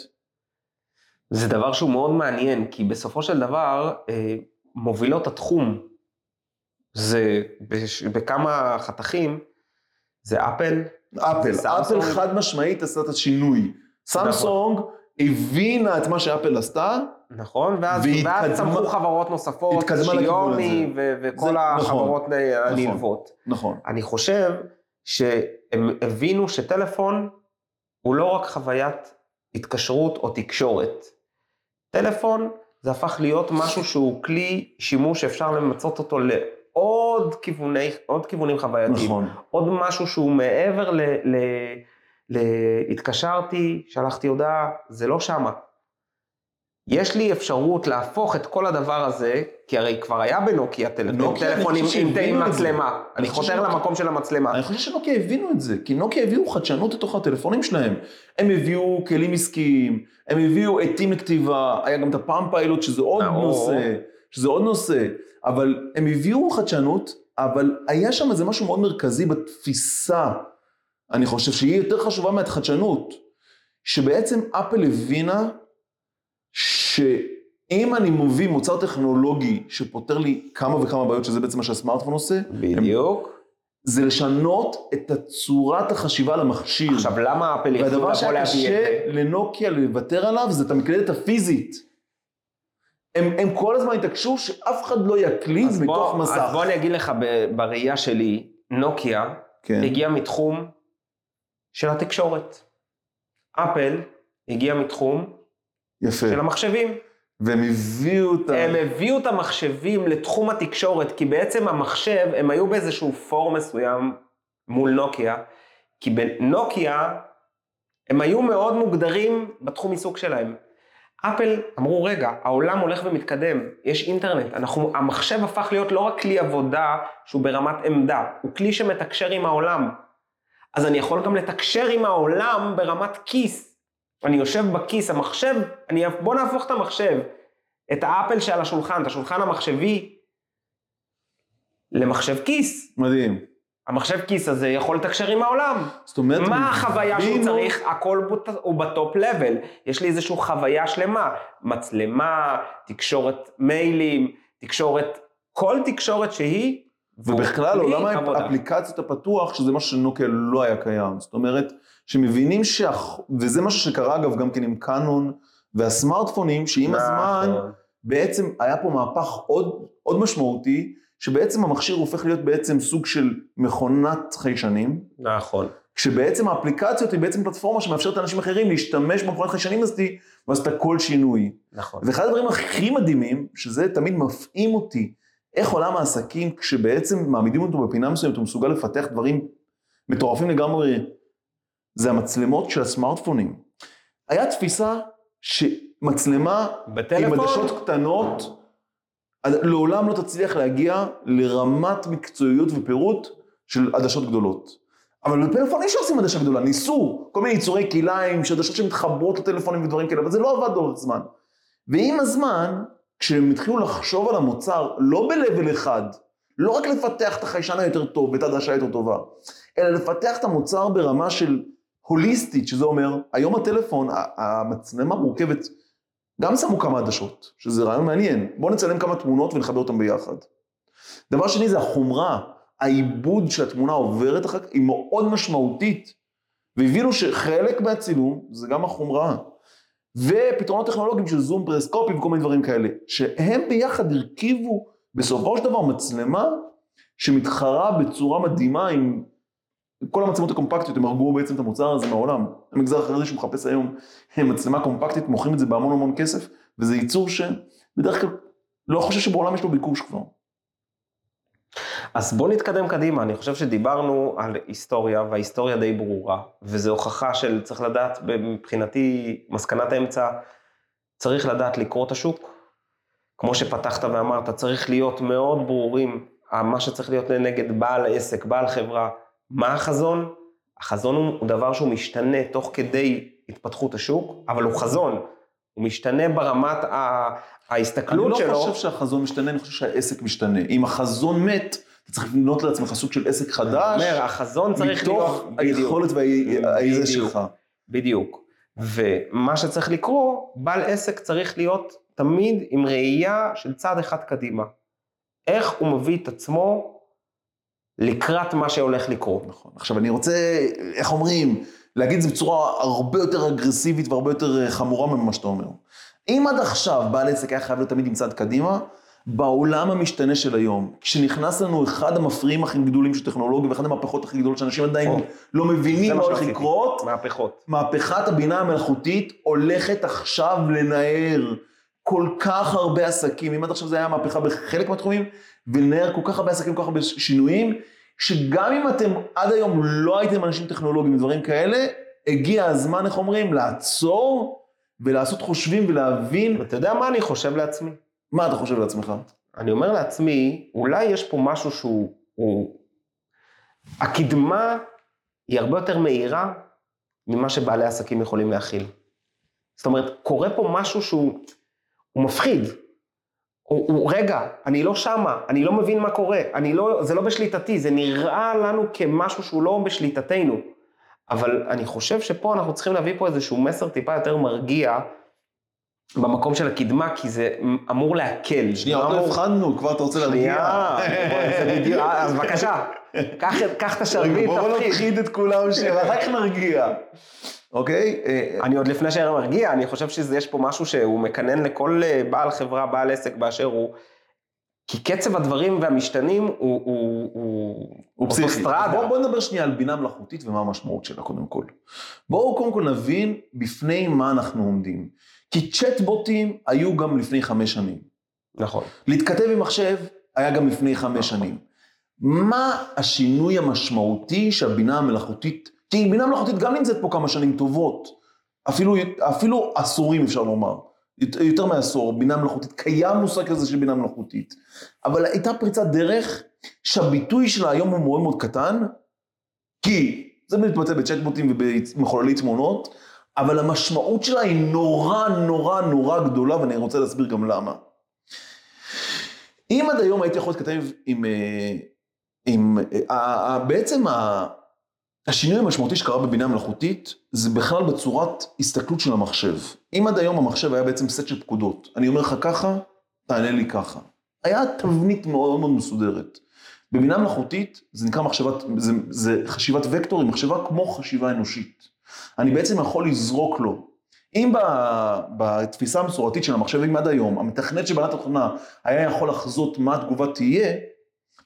Speaker 2: זה דבר שהוא מאוד מעניין, כי בסופו של דבר, אה, מובילות התחום, זה בש, בכמה חתכים, זה אפל,
Speaker 1: אפל.
Speaker 2: סמסונג.
Speaker 1: אפל חד משמעית עשתה את השינוי. סמסונג הבינה את מה שאפל עשתה,
Speaker 2: נכון? ואז,
Speaker 1: והיא
Speaker 2: ואז צמחו חברות נוספות, שיומי. ו- וכל
Speaker 1: זה-
Speaker 2: החברות
Speaker 1: נכון,
Speaker 2: הנלוות.
Speaker 1: נכון.
Speaker 2: אני חושב שהם הבינו שטלפון הוא לא רק חוויית התקשרות או תקשורת. טלפון זה הפך להיות משהו שהוא כלי שימוש שאפשר למצות אותו לעוד כיווני, עוד כיוונים חווייתיים.
Speaker 1: נכון.
Speaker 2: עוד משהו שהוא מעבר ל... ל, ל התקשרתי, שלחתי הודעה, זה לא שמה. יש לי אפשרות להפוך את כל הדבר הזה, כי הרי כבר היה בנוקיה טל-
Speaker 1: נוקיה, אני
Speaker 2: טלפונים
Speaker 1: חושב
Speaker 2: עם. מצלמה. אני חותר למקום של המצלמה.
Speaker 1: אני חושב שנוקיה הבינו את זה, כי נוקיה הביאו חדשנות לתוך הטלפונים שלהם. הם הביאו כלים עסקיים, הם הביאו עטים לכתיבה, היה גם את הפעם פיילוט שזה עוד. נושא, שזה עוד נושא, אבל הם הביאו חדשנות, אבל היה שם איזה משהו מאוד מרכזי בתפיסה, אני חושב שהיא יותר חשובה מהחדשנות, שבעצם אפל הבינה שאם אני מביא מוצר טכנולוגי שפותר לי כמה וכמה בעיות, שזה בעצם מה שהסמארטפון עושה,
Speaker 2: בדיוק.
Speaker 1: זה לשנות את צורת החשיבה למכשיר.
Speaker 2: עכשיו, למה אפל
Speaker 1: והדבר שהיה
Speaker 2: להביא את
Speaker 1: קשה
Speaker 2: זה?
Speaker 1: לנוקיה לוותר עליו זה את המקלדת הפיזית. הם, הם כל הזמן התעקשו שאף אחד לא יקליד מתוך
Speaker 2: בוא-
Speaker 1: מסך.
Speaker 2: אז בוא אני אגיד לך, ב- בראייה שלי, נוקיה
Speaker 1: כן.
Speaker 2: הגיע מתחום של התקשורת. אפל הגיע מתחום
Speaker 1: יפה.
Speaker 2: של המחשבים.
Speaker 1: והם הביאו את ה...
Speaker 2: הם הביאו את המחשבים לתחום התקשורת, כי בעצם המחשב, הם היו באיזשהו פור מסוים מול נוקיה, כי בנוקיה הם היו מאוד מוגדרים בתחום עיסוק שלהם. אפל אמרו, רגע, העולם הולך ומתקדם, יש אינטרנט, אנחנו, המחשב הפך להיות לא רק כלי עבודה שהוא ברמת עמדה, הוא כלי שמתקשר עם העולם. אז אני יכול גם לתקשר עם העולם ברמת כיס. אני יושב בכיס, המחשב, אני, בוא נהפוך את המחשב, את האפל שעל השולחן, את השולחן המחשבי, למחשב כיס.
Speaker 1: מדהים.
Speaker 2: המחשב כיס הזה יכול לתקשר עם העולם.
Speaker 1: זאת אומרת,
Speaker 2: מה החוויה שהוא צריך? הכל הוא בטופ לבל. יש לי איזושהי חוויה שלמה. מצלמה, תקשורת מיילים, תקשורת, כל תקשורת שהיא,
Speaker 1: ובכלל, עולם. האפליקציות הפתוח, שזה משהו שנוקיה לא היה קיים. זאת אומרת, שמבינים שה... וזה משהו שקרה אגב גם כן עם קאנון והסמארטפונים, שעם הזמן
Speaker 2: נכון.
Speaker 1: בעצם היה פה מהפך עוד, עוד משמעותי, שבעצם המכשיר הופך להיות בעצם סוג של מכונת חיישנים,
Speaker 2: נכון.
Speaker 1: כשבעצם האפליקציות היא בעצם פלטפורמה שמאפשרת לאנשים אחרים להשתמש במכונת חיישנים הזאת, ואז אתה כל שינוי.
Speaker 2: נכון.
Speaker 1: ואחד הדברים הכי מדהימים, שזה תמיד מפעים אותי, איך עולם העסקים, כשבעצם מעמידים אותו בפינה מסוימת, הוא מסוגל לפתח דברים מטורפים לגמרי, זה המצלמות של הסמארטפונים. היה תפיסה שמצלמה עם
Speaker 2: בטלפון?
Speaker 1: עדשות קטנות, לעולם לא תצליח להגיע לרמת מקצועיות ופירוט של עדשות גדולות. אבל בפלאפון אי אפשר לשים עדשה גדולה, ניסו כל מיני יצורי כלאיים, שעדשות שמתחברות לטלפונים ודברים כאלה, אבל זה לא עבד לאורך זמן. ועם הזמן, כשהם התחילו לחשוב על המוצר, לא ב-level אחד, לא רק לפתח את החיישן היותר טוב ואת העדשה היותר טובה, אלא לפתח את המוצר ברמה של הוליסטית, שזה אומר, היום הטלפון, המצלמה מורכבת, גם שמו כמה עדשות, שזה רעיון מעניין. בואו נצלם כמה תמונות ונחבר אותן ביחד. דבר שני זה החומרה, העיבוד שהתמונה עוברת אחר כך היא מאוד משמעותית, והבינו שחלק מהצילום זה גם החומרה. ופתרונות טכנולוגיים של זום פרסקופי וכל מיני דברים כאלה, שהם ביחד הרכיבו בסופו של דבר מצלמה שמתחרה בצורה מדהימה עם כל המצלמות הקומפקטיות, הם הרגו בעצם את המוצר הזה מהעולם. המגזר החרדי שמחפש היום מצלמה קומפקטית, מוכרים את זה בהמון המון כסף, וזה ייצור שבדרך כלל לא חושב שבעולם יש לו ביקוש כבר.
Speaker 2: אז בואו נתקדם קדימה, אני חושב שדיברנו על היסטוריה, וההיסטוריה די ברורה, וזו הוכחה של צריך לדעת, מבחינתי, מסקנת האמצע, צריך לדעת לקרוא את השוק. כמו שפתחת ואמרת, צריך להיות מאוד ברורים, מה שצריך להיות לנגד בעל עסק, בעל חברה, מה החזון? החזון הוא, הוא דבר שהוא משתנה תוך כדי התפתחות השוק, אבל הוא חזון, הוא משתנה ברמת ה-
Speaker 1: אני
Speaker 2: ההסתכלות
Speaker 1: לא
Speaker 2: שלו.
Speaker 1: חושב שהחזון משתנה, אני חושב שהעסק משתנה. אם החזון מת, אתה צריך לבנות לעצמך סוג של עסק חדש,
Speaker 2: אומר, החזון צריך להיות...
Speaker 1: מתוך. היכולת והאיזה
Speaker 2: בדיוק.
Speaker 1: שלך.
Speaker 2: בדיוק. ומה שצריך לקרות, בעל עסק צריך להיות תמיד עם ראייה של צעד אחד קדימה. איך הוא מביא את עצמו לקראת מה שהולך לקרות.
Speaker 1: נכון. עכשיו אני רוצה, איך אומרים, להגיד את זה בצורה הרבה יותר אגרסיבית והרבה יותר אה, חמורה ממה שאתה אומר. אם עד עכשיו בעל עסק היה חייב להיות תמיד עם צד קדימה, בעולם המשתנה של היום, כשנכנס לנו אחד המפריעים הכי גדולים של טכנולוגיה ואחת המהפכות הכי גדולות שאנשים עדיין
Speaker 2: או.
Speaker 1: לא מבינים
Speaker 2: מה
Speaker 1: הולך. לקרות,
Speaker 2: מהפכות.
Speaker 1: מהפכת הבינה המלאכותית הולכת עכשיו לנער כל כך הרבה עסקים, אם עד עכשיו זה היה מהפכה בחלק מהתחומים, ולנער כל כך הרבה עסקים, כל כך הרבה שינויים, שגם אם אתם עד היום לא הייתם אנשים טכנולוגיים ודברים כאלה, הגיע הזמן, איך אומרים, לעצור ולעשות חושבים ולהבין
Speaker 2: אתה יודע מה אני חושב לעצמי?
Speaker 1: מה אתה חושב לעצמך.
Speaker 2: אני אומר לעצמי, אולי יש פה משהו שהוא... הוא... הקדמה היא הרבה יותר מהירה ממה שבעלי עסקים יכולים להכיל. זאת אומרת, קורה פה משהו שהוא הוא מפחיד. הוא, הוא, רגע, אני לא שמה, אני לא מבין מה קורה, אני לא, זה לא בשליטתי, זה נראה לנו כמשהו שהוא לא בשליטתנו. אבל אני חושב שפה אנחנו צריכים להביא פה איזשהו מסר טיפה יותר מרגיע במקום של הקדמה, כי זה אמור להקל.
Speaker 1: שנייה, עוד לא הבחנו, כבר אתה רוצה להרגיע.
Speaker 2: שנייה, זה בדיוק, אה, אז בבקשה, קח את- השרביט,
Speaker 1: בואו
Speaker 2: תפחיד.
Speaker 1: נפחיד את כולם, שאחר כך נרגיע. אוקיי? אה,
Speaker 2: אני עוד לפני שאני מרגיע, אני חושב שיש פה משהו שהוא מקנן לכל אה, בעל חברה, בעל עסק באשר הוא, כי קצב הדברים והמשתנים הוא, הוא, הוא,
Speaker 1: הוא פסיכי.
Speaker 2: אוטוסטרדה.
Speaker 1: בואו בוא נדבר שנייה על בינה מלאכותית ומה המשמעות שלה קודם כל. בואו קודם כל נבין בפני מה אנחנו עומדים. כי צ'טבוטים היו גם לפני חמש שנים.
Speaker 2: נכון.
Speaker 1: להתכתב עם מחשב היה גם לפני חמש שנים. מה השינוי המשמעותי שהבינה המלאכותית, כי בינה מלאכותית גם נמצאת פה כמה שנים טובות, אפילו, אפילו עשורים אפשר לומר, יותר- מעשור, בינה מלאכותית, קיים מושג כזה של בינה מלאכותית, אבל הייתה פריצת דרך שהביטוי שלה היום הוא מאוד מאוד קטן, כי זה מתבטא בצ'טבוטים ובמחוללי תמונות, אבל המשמעות שלה היא נורא נורא נורא גדולה, ואני רוצה להסביר גם למה. אם עד היום הייתי יכול להתכתב עם, אה, עם, אה, ה- ה- בעצם השינוי המשמעותי שקרה בבינה מלאכותית, זה בכלל בצורת הסתכלות של המחשב. אם עד היום המחשב היה בעצם סט של פקודות, אני אומר לך ככה, תענה לי ככה. היה תבנית מאוד מאוד מסודרת. בבינה מלאכותית זה נקרא מחשבת, זה, זה חשיבת וקטורים, מחשבה כמו חשיבה אנושית. אני בעצם יכול לזרוק לו. אם ב, בתפיסה המסורתית של המחשבים עד היום, המתכנת שבנה את התוכנה היה יכול לחזות מה התגובה תהיה,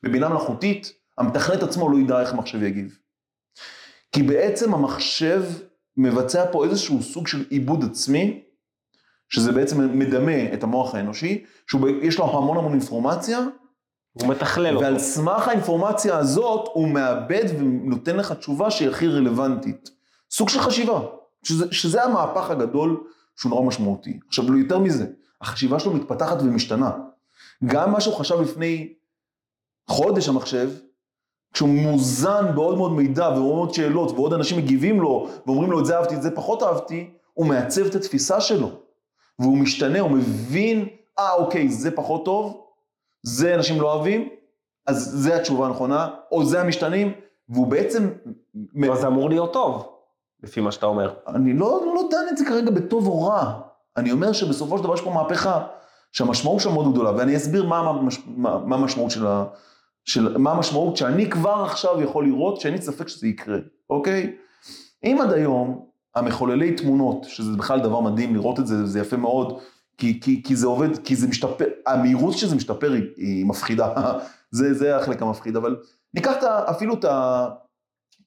Speaker 1: בבינה מלאכותית, המתכנת עצמו לא ידע איך המחשב יגיב. כי בעצם המחשב מבצע פה איזשהו סוג של עיבוד עצמי, שזה בעצם מדמה את המוח האנושי, שיש לו המון המון אינפורמציה,
Speaker 2: הוא מתכלל אותו.
Speaker 1: ועל סמך האינפורמציה הזאת, הוא מאבד ונותן לך תשובה שהיא הכי רלוונטית. סוג של חשיבה, שזה, שזה המהפך הגדול שהוא נורא משמעותי. עכשיו, לא יותר מזה, החשיבה שלו מתפתחת ומשתנה. גם מה שהוא חשב לפני חודש המחשב, כשהוא מוזן בעוד מאוד מידע מאוד שאלות ועוד אנשים מגיבים לו ואומרים לו את זה אהבתי, את זה פחות אהבתי, הוא מעצב את התפיסה שלו. והוא משתנה, הוא מבין, אה אוקיי, זה פחות טוב, זה אנשים לא אוהבים, אז זה התשובה הנכונה, או זה המשתנים, והוא בעצם...
Speaker 2: אז זה אמור להיות טוב, לפי מה שאתה אומר.
Speaker 1: אני לא, לא דן את זה כרגע בטוב או רע. אני אומר שבסופו של דבר יש פה מהפכה שהמשמעות שלה מאוד גדולה, ואני אסביר מה המשמעות של ה... של מה המשמעות שאני כבר עכשיו יכול לראות, שאין לי ספק שזה יקרה, אוקיי? אם עד היום המחוללי תמונות, שזה בכלל דבר מדהים לראות את זה, זה יפה מאוד, כי, כי, כי זה עובד, כי זה משתפר, המהירות שזה משתפר היא, היא מפחידה, זה, זה החלק המפחיד, אבל ניקח את, אפילו את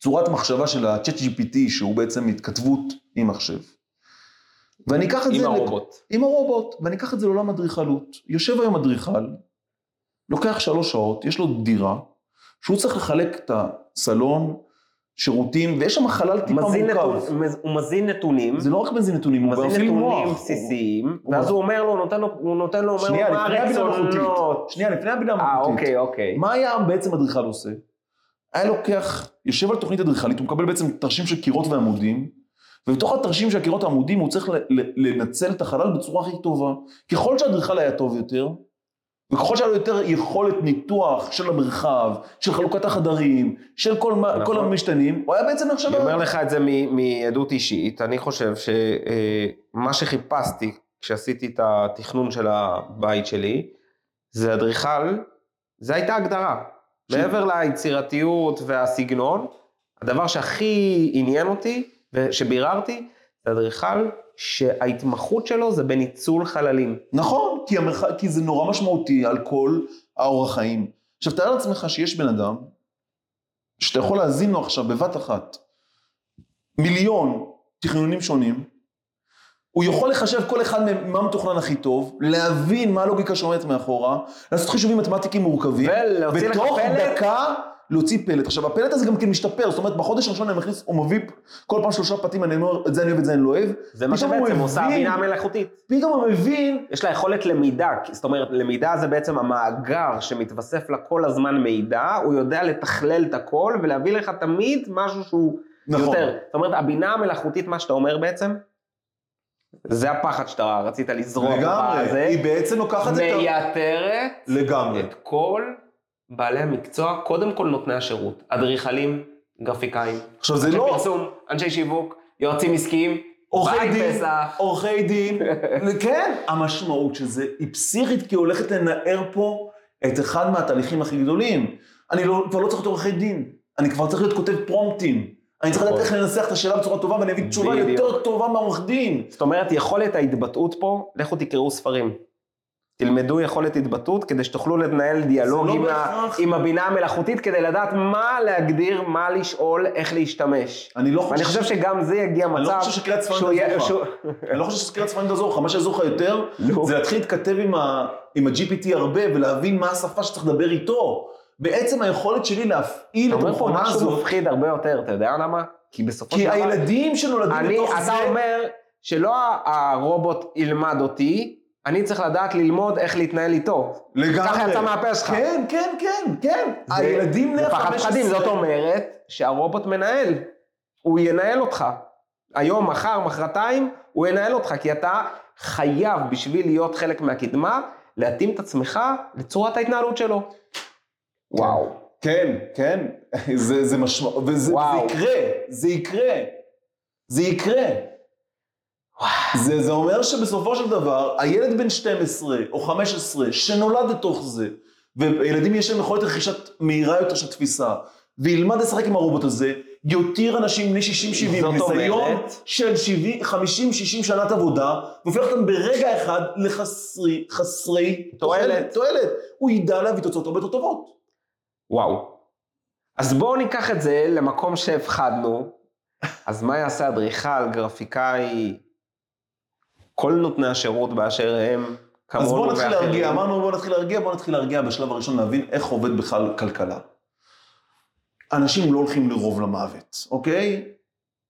Speaker 1: צורת מחשבה של ה-chat GPT, שהוא בעצם התכתבות עם מחשב. ואני אקח את
Speaker 2: עם
Speaker 1: זה...
Speaker 2: הרובוט.
Speaker 1: לק... עם הרובוט, ואני אקח את זה לעולם אדריכלות. יושב היום אדריכל, לוקח שלוש שעות, יש לו דירה, שהוא צריך לחלק את הסלון, שירותים, ויש שם חלל טיפה מורכב.
Speaker 2: מז- הוא מזין נתונים,
Speaker 1: זה לא רק מזין נתונים, הוא
Speaker 2: מזין נתונים
Speaker 1: מוח.
Speaker 2: בסיסיים,
Speaker 1: הוא-
Speaker 2: ואז הוא אומר לו, נותן לו, הוא נותן לו, אומר לו
Speaker 1: שנייה,
Speaker 2: מה. הרצונות.
Speaker 1: שנייה, לפני הבינה
Speaker 2: אה,
Speaker 1: המלאכותית.
Speaker 2: אוקיי, אוקיי.
Speaker 1: מה היה בעצם אדריכל עושה? היה לוקח, יושב על תוכנית אדריכלית, הוא מקבל בעצם תרשים של קירות ועמודים, ובתוך התרשים של הקירות והעמודים הוא צריך לנצל את החלל בצורה הכי טובה. ככל שהאדריכל היה טוב יותר, וככל שהיה לו יותר יכולת ניתוח של המרחב, של חלוקת החדרים, של כל,
Speaker 2: נכון.
Speaker 1: כל המשתנים, הוא היה בעצם עכשיו...
Speaker 2: אני אומר לך את זה מ- מעדות אישית, אני חושב שמה שחיפשתי כשעשיתי את התכנון של הבית שלי, זה אדריכל, זה הייתה הגדרה.
Speaker 1: ש-
Speaker 2: מעבר ליצירתיות והסגנון, הדבר שהכי עניין אותי ושביררתי, זה אדריכל שההתמחות שלו זה בניצול חללים.
Speaker 1: נכון, כי, המרח... כי זה נורא משמעותי על כל האורח חיים. עכשיו, תאר לעצמך שיש בן אדם, שאתה יכול להאזין לו עכשיו בבת אחת, מיליון תכנונים שונים, הוא יכול לחשב כל אחד מהם מה מתוכנן הכי טוב, להבין מה הלוגיקה שעומדת מאחורה, לעשות חישובים מתמטיים מורכבים,
Speaker 2: ולהוציא לך
Speaker 1: בתוך
Speaker 2: פלט.
Speaker 1: דקה להוציא פלט. עכשיו, הפלט הזה גם כן משתפר, זאת אומרת, בחודש הראשון אני מכניס, הוא מביא כל פעם שלושה פרטים, אני אומר, את זה אני אוהב, את זה אני לא אוהב.
Speaker 2: זה מה שבעצם עושה
Speaker 1: הבין-
Speaker 2: הבינה המלאכותית.
Speaker 1: פתאום הוא מבין
Speaker 2: יש לה יכולת למידה, זאת אומרת, למידה זה בעצם המאגר שמתווסף לה כל הזמן מידע, הוא יודע לתכלל את הכל ולהביא לך תמיד משהו שהוא
Speaker 1: נכון.
Speaker 2: יותר. זאת אומרת, הבינה המלאכותית, מה שאתה אומר בעצם, זה הפחד שאתה רצית לזרוק
Speaker 1: לגמרי,
Speaker 2: בזה,
Speaker 1: היא בעצם לוקחת את ה...
Speaker 2: מייתרת
Speaker 1: לגמרי.
Speaker 2: את כל בעלי המקצוע, קודם כל נותני השירות, אדריכלים, גרפיקאים,
Speaker 1: עכשיו זה לא
Speaker 2: פרסום, אנשי שיווק, יועצים עסקיים,
Speaker 1: עורכי דין. עורכי דין, כן, המשמעות של זה היא פסיכית, כי היא הולכת לנער פה את אחד מהתהליכים הכי גדולים. אני לא, כבר לא צריך להיות עורכי דין, אני כבר צריך להיות כותב פרומפטים. אני צריך לדעת
Speaker 2: נכון.
Speaker 1: איך לנסח את השאלה בצורה טובה ואני אביא תשובה. יותר טובה מהעורך דין.
Speaker 2: זאת אומרת, יכולת ההתבטאות פה, לכו תקראו ספרים. תלמדו יכולת התבטאות כדי שתוכלו לנהל דיאלוג
Speaker 1: לא
Speaker 2: עם, ה,
Speaker 1: בהכרח.
Speaker 2: עם הבינה המלאכותית, כדי לדעת מה להגדיר, מה לשאול, איך להשתמש.
Speaker 1: אני לא חושב...
Speaker 2: חושב שגם זה יגיע מצב...
Speaker 1: אני לא חושב שקריאת ספרים תעזור לך.
Speaker 2: שהוא-
Speaker 1: אני לא חושב שקריאת ספרים תעזור לך, מה שיעזור לך יותר,
Speaker 2: נו.
Speaker 1: זה להתחיל להתכתב עם ה- עם ה-GPT הרבה ולהבין מה השפה שצריך לדבר איתו. בעצם היכולת שלי להפעיל
Speaker 2: אתה
Speaker 1: את
Speaker 2: אומר פה
Speaker 1: המכונה
Speaker 2: משהו
Speaker 1: הזאת,
Speaker 2: מפחיד הרבה יותר, אתה יודע למה? כי בסופו של
Speaker 1: כי
Speaker 2: דבר...
Speaker 1: הילדים שנולדים
Speaker 2: אני,
Speaker 1: בתוך
Speaker 2: אתה
Speaker 1: זה,
Speaker 2: אומר שלא הרובוט ילמד אותי, אני צריך לדעת ללמוד איך להתנהל איתו.
Speaker 1: לגמרי.
Speaker 2: ככה יצא מהפה שלך.
Speaker 1: כן, כן, כן, כן.
Speaker 2: זה-
Speaker 1: הילדים בני
Speaker 2: זה פחד
Speaker 1: ה-15.
Speaker 2: פחדים, זאת אומרת שהרובוט מנהל. הוא ינהל אותך. היום, מחר, מחרתיים, הוא ינהל אותך, כי אתה חייב, בשביל להיות חלק מהקדמה, להתאים את עצמך לצורת ההתנהלות שלו. וואו.
Speaker 1: כן, כן. זה, זה משמעות, וזה
Speaker 2: וואו.
Speaker 1: יקרה, זה יקרה. זה יקרה. זה, זה אומר שבסופו של דבר, הילד בן 12 או 15 שנולד לתוך זה, וילדים יש להם יכולת רכישת מהירה יותר של תפיסה, וילמד לשחק עם הרובוט הזה, יותר אנשים בני 60-70,
Speaker 2: זאת
Speaker 1: ניסיון של 50-60 שנת עבודה, והופך אותם ברגע אחד לחסרי, חסרי
Speaker 2: תועלת.
Speaker 1: תועלת. הוא ידע להביא תוצאות הרבה יותר טובות.
Speaker 2: וואו. אז בואו ניקח את זה למקום שהפחדנו. אז מה יעשה אדריכל, גרפיקאי, כל נותני השירות באשר הם,
Speaker 1: אז
Speaker 2: כמונו
Speaker 1: בואו נתחיל? להרגיע, אמרנו בואו נתחיל להרגיע, בואו נתחיל להרגיע בשלב הראשון להבין איך עובד בכלל כלכלה. אנשים לא הולכים לרוב למוות, אוקיי?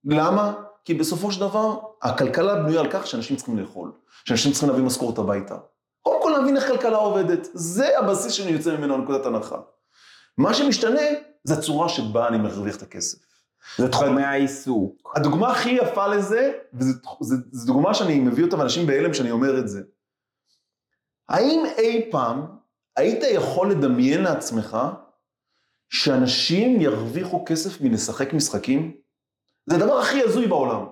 Speaker 1: למה? כי בסופו של דבר, הכלכלה בנויה על כך שאנשים צריכים לאכול, שאנשים צריכים להביא משכורת הביתה. קודם כל להבין איך כלכלה עובדת, זה הבסיס שאני יוצא ממנו נקודת הנחה. מה שמשתנה זה הצורה שבה אני מרוויח את הכסף.
Speaker 2: זה תחומי העיסוק.
Speaker 1: הדוגמה הכי יפה לזה, וזו דוגמה שאני מביא אותה מאנשים בהלם שאני אומר את זה. האם אי פעם היית יכול לדמיין לעצמך שאנשים ירוויחו כסף מלשחק משחקים? זה הדבר הכי הזוי בעולם.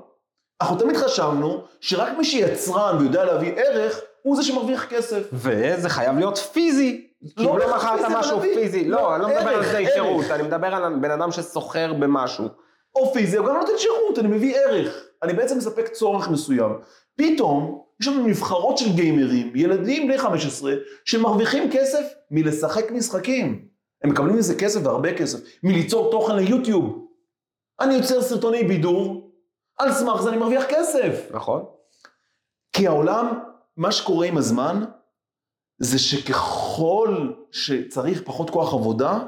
Speaker 1: אנחנו תמיד חשבנו שרק מי שיצרן ויודע להביא ערך, הוא זה שמרוויח כסף.
Speaker 2: וזה חייב להיות פיזי.
Speaker 1: לא
Speaker 2: לא, לא מכרת
Speaker 1: פיזי,
Speaker 2: משהו
Speaker 1: להביא.
Speaker 2: פיזי.
Speaker 1: לא,
Speaker 2: לא, אני לא מדבר על זה. שירות, אני מדבר על בן אדם שסוחר במשהו.
Speaker 1: או פיזי, או גם נותן שירות, אני מביא ערך. אני בעצם מספק צורך מסוים. פתאום, יש לנו נבחרות של גיימרים, ילדים בני 15, שמרוויחים כסף מלשחק משחקים. הם מקבלים מזה כסף והרבה כסף, מליצור תוכן ליוטיוב. אני יוצר סרטוני בידור, על סמך זה אני מרוויח כסף.
Speaker 2: נכון?
Speaker 1: כי העולם, מה שקורה עם הזמן, זה שככל שצריך פחות כוח עבודה,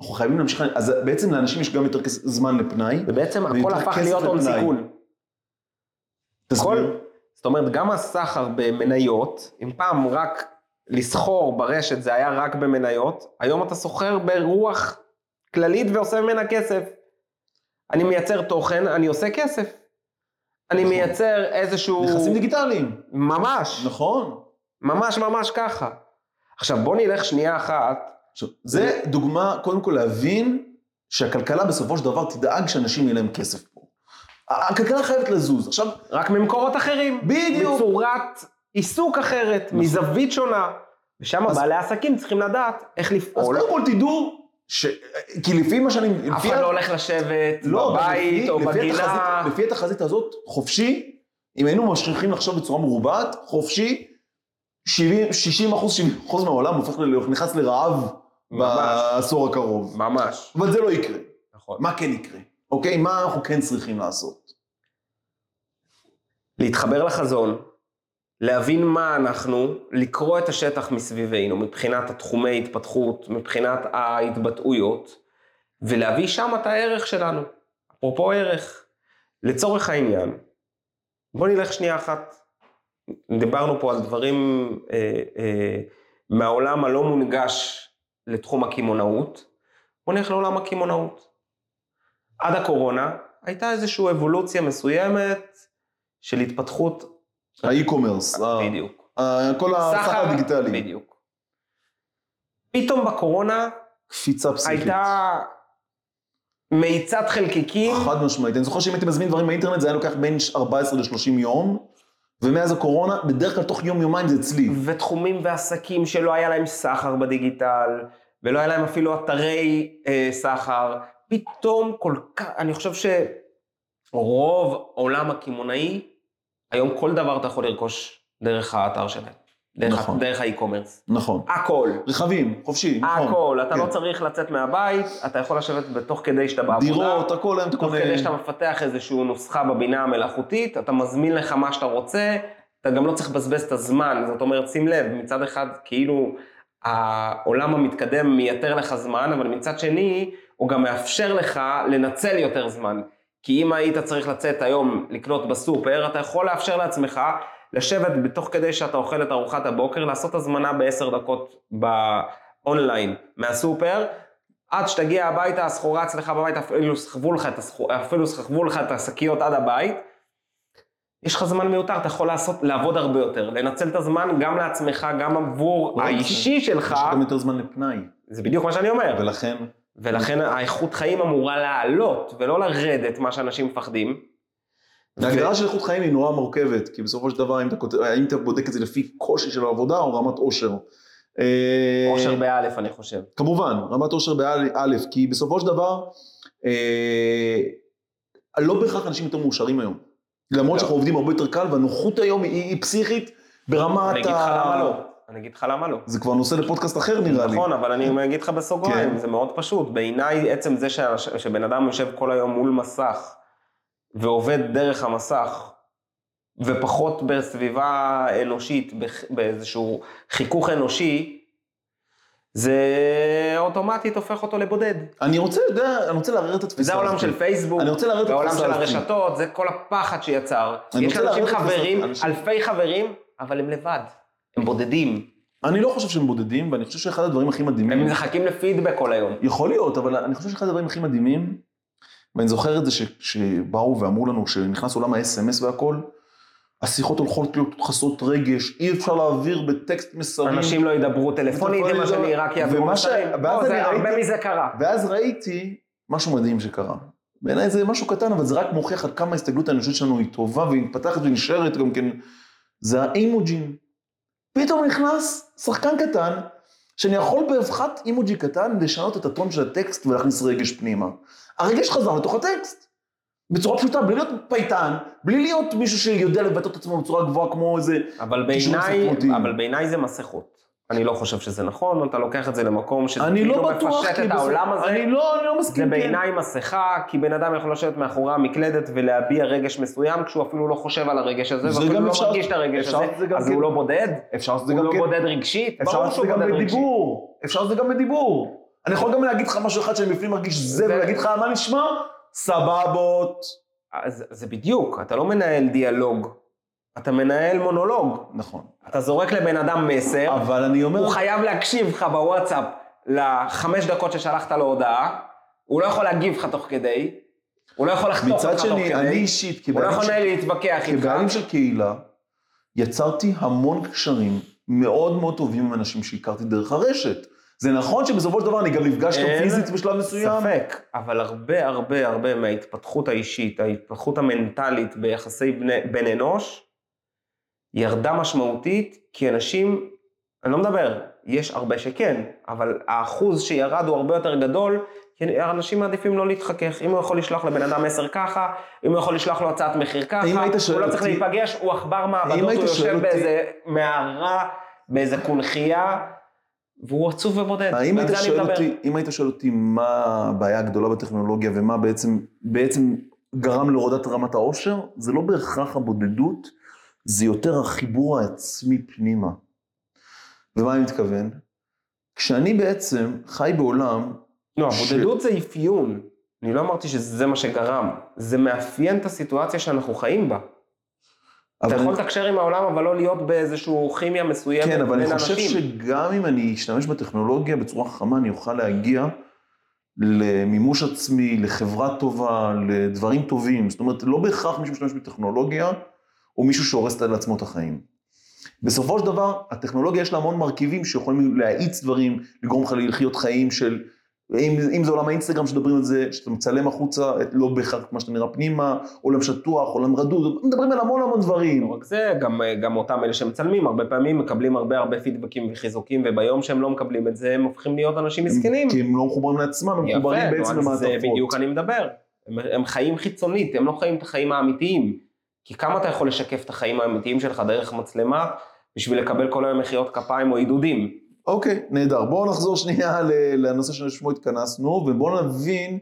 Speaker 1: אנחנו חייבים להמשיך, אז בעצם לאנשים יש גם יותר זמן לפנאי.
Speaker 2: ובעצם הכל הפך להיות הון. סיכון.
Speaker 1: תסביר.
Speaker 2: זאת אומרת, גם הסחר במניות, אם פעם רק לסחור ברשת זה היה רק במניות, היום אתה סוחר ברוח כללית ועושה ממנה כסף. אני מייצר תוכן, אני עושה כסף. אני
Speaker 1: נכון.
Speaker 2: מייצר איזשהו...
Speaker 1: נכסים דיגיטליים.
Speaker 2: ממש,
Speaker 1: נכון.
Speaker 2: ממש ממש ככה. עכשיו בוא נלך שנייה אחת,
Speaker 1: עכשיו, זה דוגמה, קודם כל להבין שהכלכלה בסופו של דבר תדאג שאנשים יהיה להם כסף פה. הכלכלה חייבת לזוז. עכשיו,
Speaker 2: רק ממקורות אחרים.
Speaker 1: בדיוק.
Speaker 2: בצורת עיסוק אחרת,
Speaker 1: נכון.
Speaker 2: מזווית שונה. ושם
Speaker 1: אז-
Speaker 2: בעלי עסקים צריכים לדעת איך
Speaker 1: אז
Speaker 2: לפעול.
Speaker 1: קודם כל תדעו, ש... כי לפי מה שאני...
Speaker 2: אף אחד לא הולך לשבת
Speaker 1: לא,
Speaker 2: בבית
Speaker 1: לפי-
Speaker 2: או
Speaker 1: לפי
Speaker 2: בגינה.
Speaker 1: התחזית- לפי התחזית הזאת, חופשי, אם היינו ממשיכים לחשוב בצורה מרובעת, חופשי, 70, 60 אחוז, 70 אחוז מהעולם הופך, נכנס לרעב. בעשור הקרוב.
Speaker 2: ממש.
Speaker 1: אבל זה לא יקרה.
Speaker 2: נכון.
Speaker 1: מה כן יקרה? אוקיי? מה אנחנו כן צריכים לעשות?
Speaker 2: להתחבר לחזון, להבין מה אנחנו, לקרוא את השטח מסביבנו מבחינת התחומי התפתחות, מבחינת ההתבטאויות, ולהביא שם את הערך שלנו. אפרופו ערך, לצורך העניין, בוא נלך שנייה אחת, דיברנו פה על דברים אה, אה, מהעולם הלא מונגש לתחום הקמעונאות, בוא נלך לעולם הקמעונאות. עד הקורונה הייתה איזושהי אבולוציה מסוימת של התפתחות,
Speaker 1: האי-קומרס, ה-
Speaker 2: בדיוק.
Speaker 1: ה- כל הסחר הדיגיטלי.
Speaker 2: בדיוק. פתאום בקורונה
Speaker 1: קפיצה פסיכית.
Speaker 2: הייתה מאיצת חלקיקים,
Speaker 1: חד משמעית. אני זוכר שאם הייתי מזמין דברים באינטרנט זה היה לוקח בין 14 ל-30 יום, ומאז הקורונה, בדרך כלל תוך יום-יומיים זה אצלי.
Speaker 2: ותחומים ועסקים שלא היה להם סחר בדיגיטל, ולא היה להם אפילו אתרי אה, סחר, פתאום כל כך, אני חושב שרוב עולם הקמעונאי, היום כל דבר אתה יכול לרכוש דרך האתר שלהם, דרך,
Speaker 1: נכון.
Speaker 2: דרך האי-קומרס.
Speaker 1: נכון.
Speaker 2: הכל.
Speaker 1: רכבים, חופשי, נכון.
Speaker 2: הכל, אתה
Speaker 1: כן.
Speaker 2: לא צריך לצאת מהבית, אתה יכול לשבת בתוך כדי שאתה בעבודה.
Speaker 1: דירות, הכל היום אתה
Speaker 2: תוך
Speaker 1: קונה.
Speaker 2: כדי שאתה מפתח איזושהי נוסחה בבינה המלאכותית, אתה מזמין לך מה שאתה רוצה, אתה גם לא צריך לבזבז את הזמן, זאת אומרת, שים לב, מצד אחד, כאילו, העולם המתקדם מייתר לך זמן, אבל מצד שני, הוא גם מאפשר לך לנצל יותר זמן. כי אם היית צריך לצאת היום לקנות בסופר, אתה יכול לאפשר לעצמך לשבת בתוך כדי שאתה אוכל את ארוחת הבוקר, לעשות הזמנה בעשר דקות באונליין מהסופר, עד שתגיע הביתה, הסחורה אצלך בבית, אפילו סחבו לך את, הסחור, אפילו סחבו לך את השקיות עד הבית. יש לך זמן מיותר, אתה יכול לעשות, לעבוד הרבה יותר, לנצל את הזמן גם לעצמך, גם עבור
Speaker 1: לא,
Speaker 2: האישי
Speaker 1: יש
Speaker 2: שלך,
Speaker 1: לך גם יותר זמן לפנאי,
Speaker 2: זה בדיוק מה שאני אומר.
Speaker 1: ולכן,
Speaker 2: ולכן האיכות חיים אמורה לעלות, ולא לרדת, מה שאנשים מפחדים.
Speaker 1: ההגדרה של איכות חיים היא נורא מורכבת, כי בסופו של דבר, אם אתה, האם אתה בודק את זה לפי קושי של העבודה או רמת עושר. אה,
Speaker 2: אושר באלף, אני חושב.
Speaker 1: כמובן, רמת אושר באלף, כי בסופו של דבר, אה, לא בהכרח אנשים יותר מאושרים היום. למרות
Speaker 2: לא.
Speaker 1: שאנחנו עובדים הרבה יותר קל, והנוחות היום היא, היא פסיכית ברמת
Speaker 2: אני אגיד לך למה לא. אני אגיד לך למה לא.
Speaker 1: זה כבר נושא לפודקאסט אחר נראה לי.
Speaker 2: נכון, אבל אני אגיד לך בסוגריים,
Speaker 1: כן.
Speaker 2: זה מאוד פשוט. בעיניי, עצם זה שאנש- שבן אדם יושב כל היום מול מסך, ועובד דרך המסך, ופחות בסביבה אנושית, באיזשהו חיכוך אנושי, זה אוטומטית הופך אותו לבודד.
Speaker 1: אני רוצה, יודע, אני רוצה לערער את התפיסה
Speaker 2: וזה העולם. של פייסבוק,
Speaker 1: אני רוצה לערער את התפיסה
Speaker 2: של
Speaker 1: הזאת.
Speaker 2: הרשתות, זה כל הפחד שיצר. יש
Speaker 1: התפיסה-
Speaker 2: חברים,
Speaker 1: אנשים-
Speaker 2: אלפי חברים, אבל הם לבד. הם בודדים.
Speaker 1: אני לא חושב שהם בודדים, ואני חושב שאחד הדברים הכי מדהימים...
Speaker 2: הם מחכים לפידבק כל היום.
Speaker 1: יכול להיות, אבל אני חושב שאחד הדברים הכי מדהימים, ואני זוכר את זה ש- שבאו ואמרו לנו, שנכנס עולם ה-SMS והכל, השיחות הולכות להיות חסרות רגש, אי אפשר להעביר בטקסט מסרים.
Speaker 2: אנשים לא ידברו טלפונית, זה מה שאני רק
Speaker 1: ש-
Speaker 2: מסרים.
Speaker 1: ואז
Speaker 2: לא,
Speaker 1: אני
Speaker 2: זה- הרבה
Speaker 1: ראיתי-
Speaker 2: מזה קרה.
Speaker 1: ואז ראיתי משהו מדהים שקרה. בעיניי זה משהו קטן, אבל זה רק מוכיח עד כמה ההסתגלות האנושית שלנו היא טובה והיא מתפתחת ונשארת גם כן. זה האימוג'ים. פתאום נכנס שחקן קטן, שאני יכול באבחת אימוג'י קטן לשנות את הטון של הטקסט ולהכניס רגש פנימה. הרגש חזר לתוך הטקסט. בצורה פשוטה, בלי להיות פייטן, בלי להיות מישהו שיודע לבטא את עצמו בצורה גבוהה כמו איזה...
Speaker 2: אבל בעיניי. אבל בעיניי זה מסכות. אני לא חושב שזה נכון, אתה לוקח את זה למקום שזה כאילו
Speaker 1: לא
Speaker 2: מפשט את העולם הזה.
Speaker 1: אני לא, אני לא
Speaker 2: זה
Speaker 1: מסכים, כן.
Speaker 2: בעיניי מסכה, כי בן אדם יכול לשבת מאחורי המקלדת ולהביע רגש מסוים, כשהוא אפילו לא חושב על הרגש הזה,
Speaker 1: זה
Speaker 2: ואפילו
Speaker 1: גם
Speaker 2: לא
Speaker 1: אפשר-
Speaker 2: מרגיש את הרגש
Speaker 1: אפשר
Speaker 2: הזה,
Speaker 1: זה גם
Speaker 2: אז
Speaker 1: כן.
Speaker 2: הוא לא בודד?
Speaker 1: אפשר זה
Speaker 2: הוא
Speaker 1: גם
Speaker 2: לא
Speaker 1: כן.
Speaker 2: בודד רגשית?
Speaker 1: אפשר
Speaker 2: ברור שהוא
Speaker 1: את זה גם
Speaker 2: בודד רגשית.
Speaker 1: בדיבור. אפשר לעשות את זה גם בדיבור. אני יכול גם להגיד לך משהו אחד שאני בפנים מרגיש זה, ולהגיד לך מה נשמע? סבבות.
Speaker 2: אז זה בדיוק, אתה לא מנהל דיאלוג, אתה מנהל מונולוג.
Speaker 1: נכון.
Speaker 2: אתה זורק לבן אדם מסר,
Speaker 1: אבל אני אומר...
Speaker 2: הוא חייב להקשיב לך בוואטסאפ לחמש דקות ששלחת לו הודעה, הוא לא יכול להגיב לך תוך כדי, הוא לא יכול לחתוך אותך
Speaker 1: מצד
Speaker 2: תוך
Speaker 1: שני,
Speaker 2: כדי,
Speaker 1: אני אישית,
Speaker 2: הוא לא
Speaker 1: כבעלים
Speaker 2: יכול
Speaker 1: של-
Speaker 2: להתווכח איתך.
Speaker 1: כבעלים של קהילה, יצרתי המון קשרים מאוד מאוד טובים עם אנשים שהכרתי דרך הרשת. זה נכון שבסופו של דבר אני גם נפגש איתם
Speaker 2: אין
Speaker 1: פיזית בשלב מסוים.
Speaker 2: ספק, אבל הרבה הרבה הרבה מההתפתחות האישית, ההתפתחות המנטלית ביחסי בני, בן אנוש, ירדה משמעותית, כי אנשים, אני לא מדבר, יש הרבה שכן, אבל האחוז שירד הוא הרבה יותר גדול, כי אנשים מעדיפים לא להתחכך. אם הוא יכול לשלוח לבן אדם מסר ככה, אם הוא יכול לשלוח לו הצעת מחיר ככה, הוא לא צריך
Speaker 1: אותי-
Speaker 2: להיפגש, הוא עכבר מעבדות, הוא יושב
Speaker 1: אותי-
Speaker 2: באיזה מערה, באיזה קונכייה, והוא עצוב ובודד.
Speaker 1: האם היית, שואל
Speaker 2: מדבר.
Speaker 1: אותי, אם היית שואל אותי מה הבעיה הגדולה בטכנולוגיה ומה בעצם, בעצם גרם להורדת רמת העושר, זה לא בהכרח הבודדות, זה יותר החיבור העצמי פנימה. ומה אני מתכוון? כשאני בעצם חי בעולם,
Speaker 2: לא,
Speaker 1: ש-
Speaker 2: הבודדות זה אפיון. אני לא אמרתי שזה מה שגרם. זה מאפיין את הסיטואציה שאנחנו חיים בה. אתה יכול לתקשר עם העולם, אבל לא להיות באיזושהי כימיה מסוימת
Speaker 1: כן, אבל
Speaker 2: בין
Speaker 1: אני חושב
Speaker 2: אנשים.
Speaker 1: שגם אם אני אשתמש בטכנולוגיה בצורה חכמה, אני אוכל להגיע למימוש עצמי, לחברה טובה, לדברים טובים. זאת אומרת, לא בהכרח מישהו משתמש בטכנולוגיה, או מישהו שהורס לעצמו את החיים. בסופו של דבר, הטכנולוגיה יש לה המון מרכיבים שיכולים להאיץ דברים, לגרום לך לחיות חיים של, אם, אם זה עולם האינסטגרם שמדברים על זה, שאתה מצלם החוצה, לא בהכרח מה שאתה נראה פנימה, עולם שטוח, עולם רדוד, מדברים על המון המון דברים.
Speaker 2: לא רק זה, גם, גם אותם אלה שמצלמים, הרבה פעמים מקבלים הרבה הרבה פידבקים וחיזוקים, וביום שהם לא מקבלים את זה, הם הופכים להיות אנשים מסכנים.
Speaker 1: כי הם לא מחוברים לעצמם, הם מחוברים
Speaker 2: יפה,
Speaker 1: בעצם
Speaker 2: נו, אז זה
Speaker 1: למעטפות.
Speaker 2: בדיוק אני מדבר. הם, הם חיים חיצונית, הם לא חיים את החיים האמיתיים. כי כמה אתה יכול לשקף את החיים האמיתיים שלך דרך מצלמה, בשביל לקבל כל היום מחיאות כפיים או עידודים?
Speaker 1: אוקיי, נהדר. בואו נחזור שנייה לנושא שלשמו התכנסנו, ובואו נבין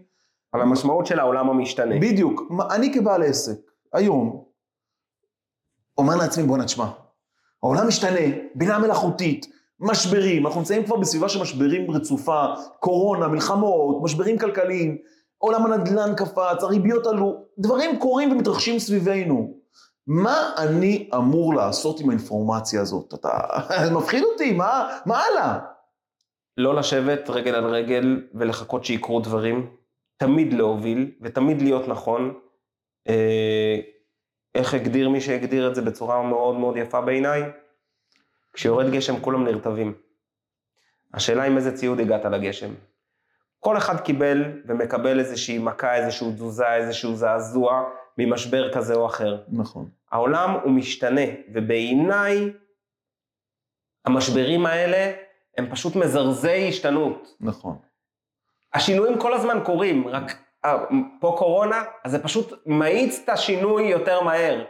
Speaker 2: על המשמעות של העולם המשתנה.
Speaker 1: בדיוק, אני כבעל עסק, היום, אומר לעצמי, בוא'נה, תשמע, העולם משתנה, בינה מלאכותית, משברים, אנחנו נמצאים כבר בסביבה של משברים רצופה, קורונה, מלחמות, משברים כלכליים, עולם הנדל"ן קפץ, הריביות עלו, דברים קורים ומתרחשים סביבנו. מה אני אמור לעשות עם האינפורמציה הזאת? אתה מפחיד אותי, מה, מה הלאה?
Speaker 2: לא לשבת רגל על רגל ולחכות שיקרו דברים, תמיד להוביל ותמיד להיות נכון. אה, איך הגדיר מי שהגדיר את זה בצורה מאוד מאוד יפה בעיניי? כשיורד גשם כולם נרטבים. השאלה עם איזה ציוד הגעת לגשם. כל אחד קיבל ומקבל איזושהי מכה, איזושהי תזוזה, איזשהו זעזוע ממשבר כזה או אחר.
Speaker 1: נכון.
Speaker 2: העולם הוא משתנה, ובעיניי המשברים האלה הם פשוט מזרזי השתנות.
Speaker 1: נכון.
Speaker 2: השינויים כל הזמן קורים, רק פה קורונה, אז זה פשוט מאיץ את השינוי יותר מהר.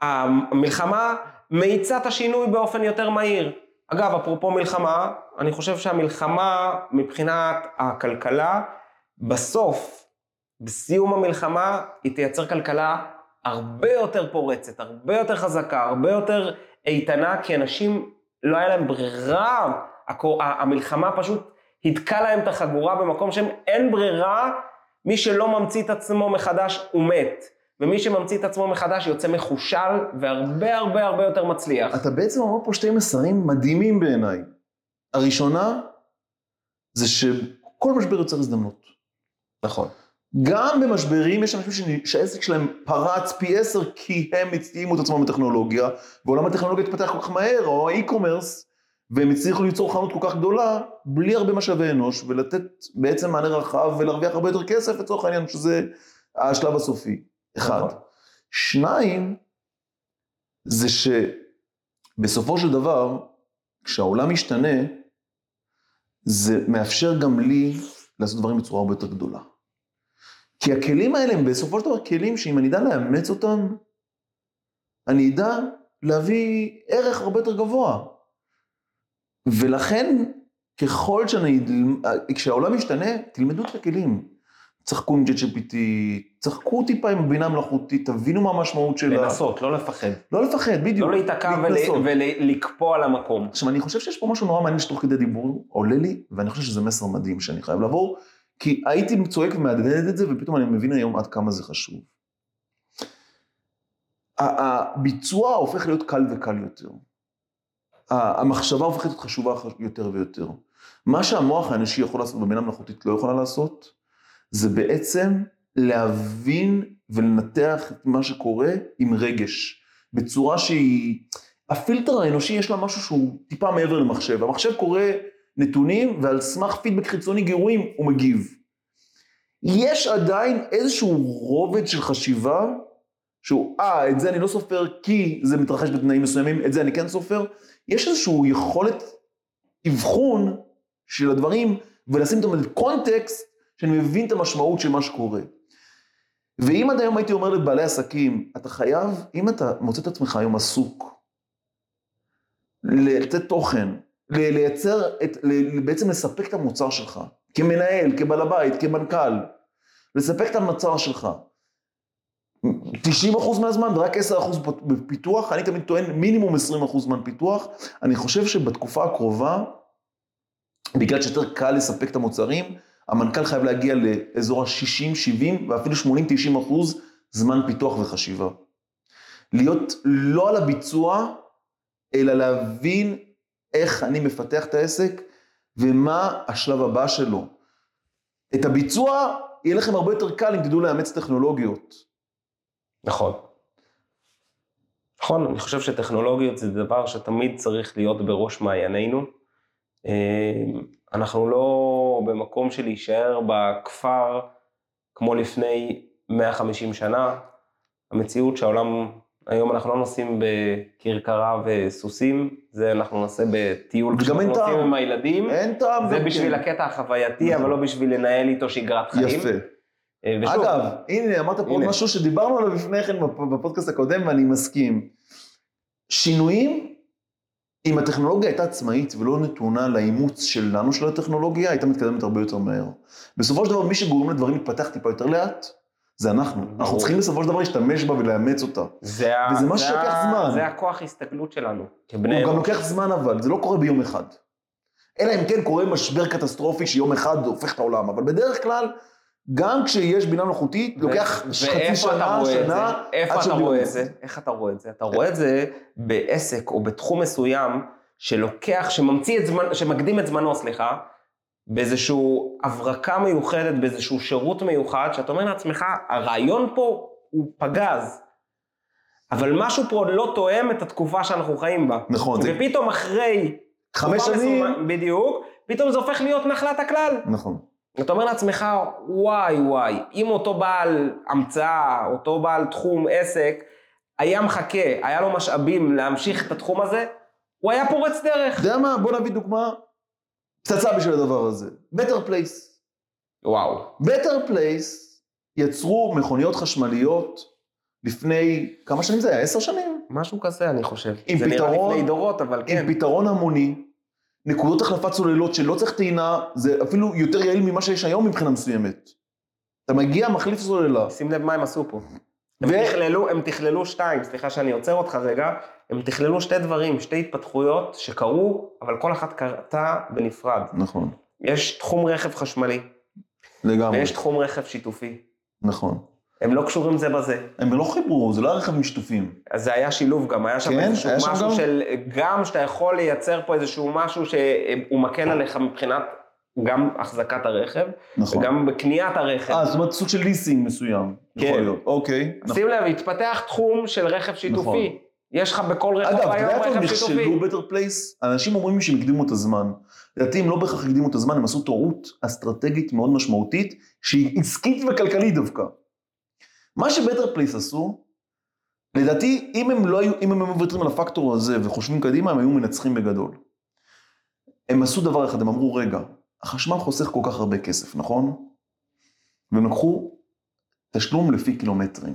Speaker 2: המלחמה מאיצה את השינוי באופן יותר מהיר. אגב, אפרופו מלחמה, אני חושב שהמלחמה מבחינת הכלכלה, בסוף, בסיום המלחמה, היא תייצר כלכלה הרבה יותר פורצת, הרבה יותר חזקה, הרבה יותר איתנה, כי אנשים, לא היה להם ברירה, המלחמה פשוט היתקה להם את החגורה במקום שהם אין ברירה, מי שלא ממציא את עצמו מחדש הוא מת. ומי שממציא את עצמו מחדש יוצא מחושל והרבה הרבה הרבה יותר מצליח.
Speaker 1: אתה בעצם אומר פה שתי מסרים מדהימים בעיניי. הראשונה, זה שכל משבר יוצר הזדמנות.
Speaker 2: נכון.
Speaker 1: גם במשברים יש אנשים שהעסק שלהם פרץ פי עשר כי הם הצטימו את עצמם בטכנולוגיה, ועולם הטכנולוגיה התפתח כל כך מהר, או האי-קומרס, והם הצליחו ליצור חנות כל כך גדולה, בלי הרבה משאבי אנוש, ולתת בעצם מענה רחב ולהרוויח הרבה יותר כסף לצורך העניין, שזה השלב הסופי. אחד. נכון. שניים, זה שבסופו של דבר, כשהעולם משתנה, זה מאפשר גם לי לעשות דברים בצורה הרבה יותר גדולה. כי הכלים האלה הם בסופו של דבר כלים שאם אני אדע לאמץ אותם, אני אדע להביא ערך הרבה יותר גבוה. ולכן, ככל שאני, כשהעולם משתנה, תלמדו את הכלים. צחקו עם JGPT, צחקו טיפה עם בינה מלאכותית, תבינו מה המשמעות שלה.
Speaker 2: לנסות, לא לפחד.
Speaker 1: לא לפחד, בדיוק.
Speaker 2: לא להיתקע ולקפוא על המקום.
Speaker 1: עכשיו, אני חושב שיש פה משהו נורא מעניין שתוך כדי דיבור עולה לי, ואני חושב שזה מסר מדהים שאני חייב לעבור, כי הייתי צועק ומהדהד את זה, ופתאום אני מבין היום עד כמה זה חשוב. הביצוע הופך להיות קל וקל יותר. המחשבה הופכת להיות חשובה יותר ויותר. מה שהמוח האנושי יכול לעשות בבינה מלאכותית לא יכולה לעשות, זה בעצם להבין ולנתח את מה שקורה עם רגש, בצורה שהיא... הפילטר האנושי יש לה משהו שהוא טיפה מעבר למחשב. המחשב קורא נתונים ועל סמך פידבק חיצוני גירויים הוא מגיב. יש עדיין איזשהו רובד של חשיבה שהוא, אה, את זה אני לא סופר כי זה מתרחש בתנאים מסוימים, את זה אני כן סופר. יש איזושהי יכולת אבחון של הדברים ולשים אותם בקונטקסט שאני מבין את המשמעות של מה שקורה. ואם עד היום הייתי אומר לבעלי עסקים, אתה חייב, אם אתה מוצא את עצמך היום עסוק, לתת תוכן, לייצר, את, בעצם לספק את המוצר שלך, כמנהל, כבעל הבית, כמנכ"ל, לספק את המוצר שלך. 90% מהזמן ורק 10% בפיתוח, אני תמיד טוען מינימום 20% זמן פיתוח. אני חושב שבתקופה הקרובה, בגלל שיותר קל לספק את המוצרים, המנכ"ל חייב להגיע לאזור ה-60, 70 ואפילו 80, 90 אחוז זמן פיתוח וחשיבה. להיות לא על הביצוע, אלא להבין איך אני מפתח את העסק ומה השלב הבא שלו. את הביצוע יהיה לכם הרבה יותר קל אם תדעו לאמץ טכנולוגיות.
Speaker 2: נכון. נכון, אני חושב שטכנולוגיות זה דבר שתמיד צריך להיות בראש מעיינינו. אה, אנחנו לא במקום של להישאר בכפר כמו לפני 150 שנה. המציאות שהעולם, היום אנחנו לא נוסעים בכרכרה וסוסים, זה אנחנו נעשה בטיול
Speaker 1: כשאנחנו נוסעים
Speaker 2: עם הילדים.
Speaker 1: אין טעם.
Speaker 2: זה בשביל כן. הקטע החווייתי, נכון. אבל לא בשביל לנהל איתו שגרת חיים.
Speaker 1: יפה. אה, ושוב, אגב, הנה, אמרת פה עוד משהו שדיברנו עליו לפני כן בפודקאסט הקודם, ואני מסכים. שינויים אם הטכנולוגיה הייתה עצמאית ולא נתונה לאימוץ שלנו של הטכנולוגיה, הייתה מתקדמת הרבה יותר מהר. בסופו של דבר, מי שגורם לדברים להתפתח טיפה יותר לאט, זה אנחנו. אנחנו צריכים בסופו של דבר להשתמש בה ולאמץ אותה.
Speaker 2: זה
Speaker 1: וזה מה שלוקח זמן.
Speaker 2: זה הכוח הסתכלות שלנו, כבני
Speaker 1: הוא גם לוקח זמן אבל, זה לא קורה ביום אחד. אלא אם כן קורה משבר קטסטרופי שיום אחד הופך את העולם, אבל בדרך כלל, גם כשיש בינה מלאכותית, לוקח חצי שנה, שנה,
Speaker 2: איפה אתה רואה את זה? איך אתה רואה את זה? אתה רואה את זה בעסק או בתחום מסוים, שלוקח, שממציא את זמן, שמקדים את זמנו, סליחה, באיזושהי הברקה מיוחדת, באיזשהו שירות מיוחד, שאתה אומר לעצמך, הרעיון פה הוא פגז. אבל משהו פה לא תואם את התקופה שאנחנו חיים בה.
Speaker 1: נכון.
Speaker 2: ופתאום אחרי...
Speaker 1: חמש שנים...
Speaker 2: בדיוק, פתאום זה הופך להיות נחלת הכלל.
Speaker 1: נכון.
Speaker 2: אתה אומר לעצמך, וואי וואי, אם אותו בעל המצאה, אותו בעל תחום עסק, היה מחכה, היה לו משאבים להמשיך את התחום הזה, הוא היה פורץ דרך.
Speaker 1: אתה יודע מה? בוא נביא דוגמה פצצה בשביל הדבר הזה. Better Place.
Speaker 2: וואו.
Speaker 1: Better Place יצרו מכוניות חשמליות לפני, כמה שנים זה היה? עשר שנים?
Speaker 2: משהו כזה, אני חושב.
Speaker 1: עם
Speaker 2: זה נראה
Speaker 1: פתרון-
Speaker 2: לפני דורות, אבל כן.
Speaker 1: עם פתרון המוני, נקודות החלפת סוללות שלא צריך טעינה, זה אפילו יותר יעיל ממה שיש היום מבחינה מסוימת. אתה מגיע, מחליף סוללה.
Speaker 2: שים לב מה הם עשו פה. הם
Speaker 1: ו-
Speaker 2: תכללו, הם תכללו שתיים, סליחה שאני עוצר אותך רגע, הם תכללו שתי דברים, שתי התפתחויות שקרו, אבל כל אחת קרתה בנפרד.
Speaker 1: נכון,
Speaker 2: יש תחום רכב חשמלי,
Speaker 1: לגמרי,
Speaker 2: ויש תחום רכב שיתופי.
Speaker 1: נכון.
Speaker 2: הם לא קשורים זה בזה.
Speaker 1: הם לא חיברו, זה לא היה רכב משטופים.
Speaker 2: אז זה היה שילוב גם, היה שם
Speaker 1: כן?
Speaker 2: איזשהו
Speaker 1: היה
Speaker 2: משהו
Speaker 1: גם?
Speaker 2: של, גם שאתה יכול לייצר פה איזשהו משהו שהוא מקל עליך מבחינת גם החזקת הרכב,
Speaker 1: נכון.
Speaker 2: וגם בקניית הרכב.
Speaker 1: אה, זאת אומרת סוג של ליסינג מסוים.
Speaker 2: כן.
Speaker 1: יכול להיות, אוקיי. נכון.
Speaker 2: שים לב, התפתח תחום של רכב שיתופי. יש לך בכל רכב
Speaker 1: אגב, אתה
Speaker 2: היום רכב שיתופי.
Speaker 1: נכשלו Better Place? אנשים אומרים שהם הקדימו את הזמן. לדעתי הם לא בהכרח הקדימו את הזמן, הם עשו טעות אסטרטגית מאוד משמעותית, שהיא עסקית וכלכלית דווקא. מה ש Better Place עשו, לדעתי, אם הם לא היו, אם הם היו מוותרים על הפקטור הזה וחושבים קדימה, הם היו מנצחים בגדול. הם עשו דבר אחד, הם אמרו, רגע, החשמל חוסך כל כך הרבה כסף, נכון? והם לקחו תשלום לפי קילומטרים.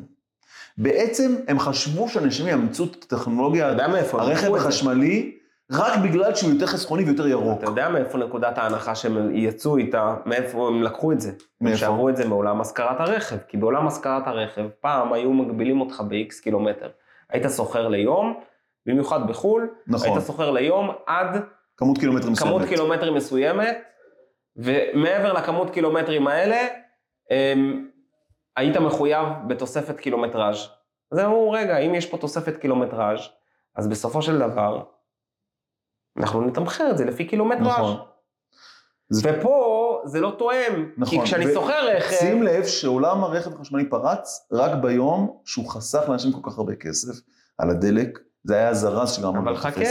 Speaker 1: בעצם הם חשבו שאנשים יאמצו את הטכנולוגיה הרכב? החשמלי, רק בגלל שהוא יותר חסכוני ויותר ירוק.
Speaker 2: אתה יודע מאיפה נקודת ההנחה שהם יצאו איתה, מאיפה הם לקחו את זה?
Speaker 1: מאיפה?
Speaker 2: הם שעברו את זה מעולם השכרת הרכב. כי בעולם השכרת הרכב, פעם היו מגבילים אותך ב-X קילומטר. היית סוחר ליום, במיוחד בחו"ל,
Speaker 1: נכון,
Speaker 2: היית סוחר ליום עד
Speaker 1: כמות קילומטרים מסוימת.
Speaker 2: כמות קילומטרים מסוימת, ומעבר לכמות קילומטרים האלה, הם, היית מחויב בתוספת קילומטראז'. אז הם אמרו, רגע, אם יש פה תוספת קילומטראז', אז בסופו של דבר, אנחנו נתמחר את זה לפי קילומטראז'.
Speaker 1: נכון. זה-
Speaker 2: ופה זה לא תואם,
Speaker 1: נכון.
Speaker 2: כי כשאני
Speaker 1: ו-
Speaker 2: שוכר רכב,
Speaker 1: שים לב שעולם הרכב החשמלי פרץ רק ביום שהוא חסך לאנשים כל כך הרבה כסף על הדלק. זה היה הזרז שגרם לו
Speaker 2: אבל
Speaker 1: לתפוס.
Speaker 2: חכה,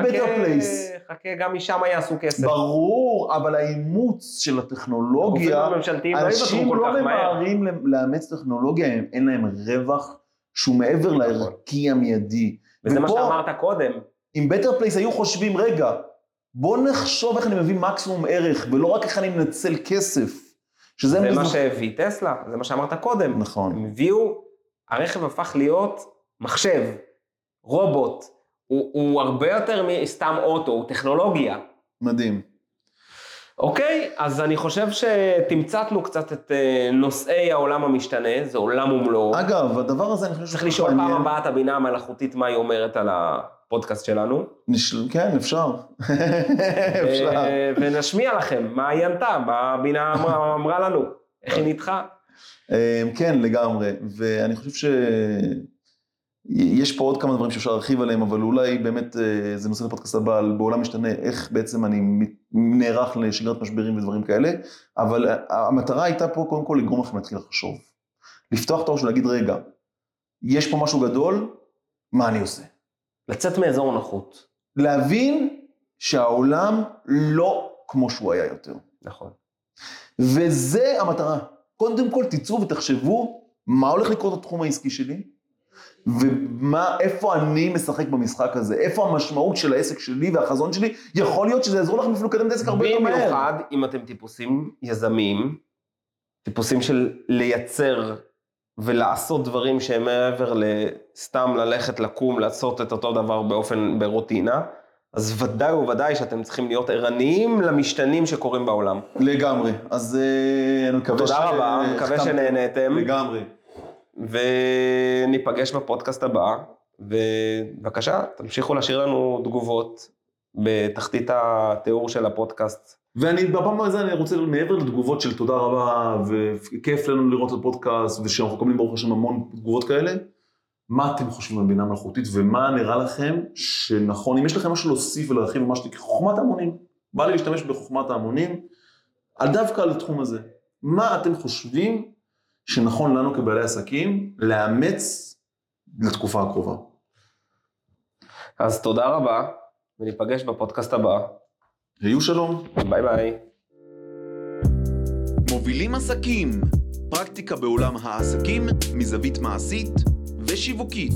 Speaker 2: חכה. חכה, גם משם יעשו כסף.
Speaker 1: ברור, אבל האימוץ של הטכנולוגיה,
Speaker 2: לא
Speaker 1: אנשים לא. ממהרים לאמץ טכנולוגיה, אין להם רווח שהוא מעבר לערכי המיידי.
Speaker 2: וזה מה שאמרת קודם.
Speaker 1: אם Better Place היו חושבים, רגע, בוא נחשוב איך אני מביא מקסימום ערך, ולא רק איך אני מנצל כסף. שזה
Speaker 2: זה מה שהביא טסלה, זה מה שאמרת קודם.
Speaker 1: נכון.
Speaker 2: הם הביאו, הרכב הפך להיות מחשב, רובוט. הוא, הוא הרבה יותר מסתם אוטו, הוא טכנולוגיה.
Speaker 1: מדהים.
Speaker 2: אוקיי, אז אני חושב שתמצתנו קצת את אה, נושאי העולם המשתנה, זה עולם ומלואו.
Speaker 1: אגב, הדבר הזה אני חושב
Speaker 2: צריך
Speaker 1: שהוא
Speaker 2: לשאול פעם
Speaker 1: מעניין.
Speaker 2: הבאה את הבינה המלאכותית מה היא אומרת על הפודקאסט שלנו.
Speaker 1: נשל... כן, אפשר. אפשר.
Speaker 2: ו- ונשמיע לכם מה היא ענתה, מה הבינה אמרה, לנו, איך היא ניתחה.
Speaker 1: אה, כן, לגמרי. ואני חושב ש... יש פה עוד כמה דברים שאפשר להרחיב עליהם, אבל אולי באמת אה, זה נושא לפודקאסט הבא, על בעולם משתנה, איך בעצם אני נערך לשגרת משברים ודברים כאלה, אבל המטרה הייתה פה קודם כל לגרום לכם להתחיל לחשוב. לפתוח את הראש ולהגיד, רגע, יש פה משהו גדול, מה אני עושה?
Speaker 2: לצאת מאזור נוחות.
Speaker 1: להבין שהעולם לא כמו שהוא היה יותר.
Speaker 2: נכון.
Speaker 1: וזה המטרה. קודם כל תצאו ותחשבו מה הולך לקרות בתחום העסקי שלי, ומה, איפה אני משחק במשחק הזה, איפה המשמעות של העסק שלי והחזון שלי, יכול להיות שזה יעזור לכם אפילו לקדם את העסק הרבה יותר מהר.
Speaker 2: במיוחד אם אתם טיפוסים יזמיים, טיפוסים של לייצר ולעשות דברים שהם מעבר לסתם ללכת, לקום, לעשות את אותו דבר באופן, ברוטינה, אז ודאי וודאי שאתם צריכים להיות ערניים למשתנים שקורים בעולם.
Speaker 1: לגמרי. אז אה, אני מקווה
Speaker 2: תודה רבה, מקווה. שנהנתם.
Speaker 1: לגמרי.
Speaker 2: וניפגש בפודקאסט הבא, ובבקשה, תמשיכו להשאיר לנו תגובות בתחתית התיאור של הפודקאסט.
Speaker 1: ואני בפעם הזה אני רוצה מעבר לתגובות של תודה רבה וכיף לנו לראות את הפודקאסט ושאנחנו מקבלים ברוך השם המון תגובות כאלה. מה אתם חושבים על בינה מלאכותית ומה נראה לכם שנכון, אם יש לכם משהו להוסיף ולהרחיב ממש חוכמת ההמונים, בא לי להשתמש בחוכמת ההמונים, על דווקא על התחום הזה. מה אתם חושבים שנכון לנו כבעלי עסקים לאמץ לתקופה הקרובה?
Speaker 2: אז תודה רבה, וניפגש בפודקאסט הבא.
Speaker 1: היו שלום.
Speaker 2: ביי ביי.
Speaker 3: מובילים עסקים, פרקטיקה בעולם העסקים מזווית מעשית ושיווקית.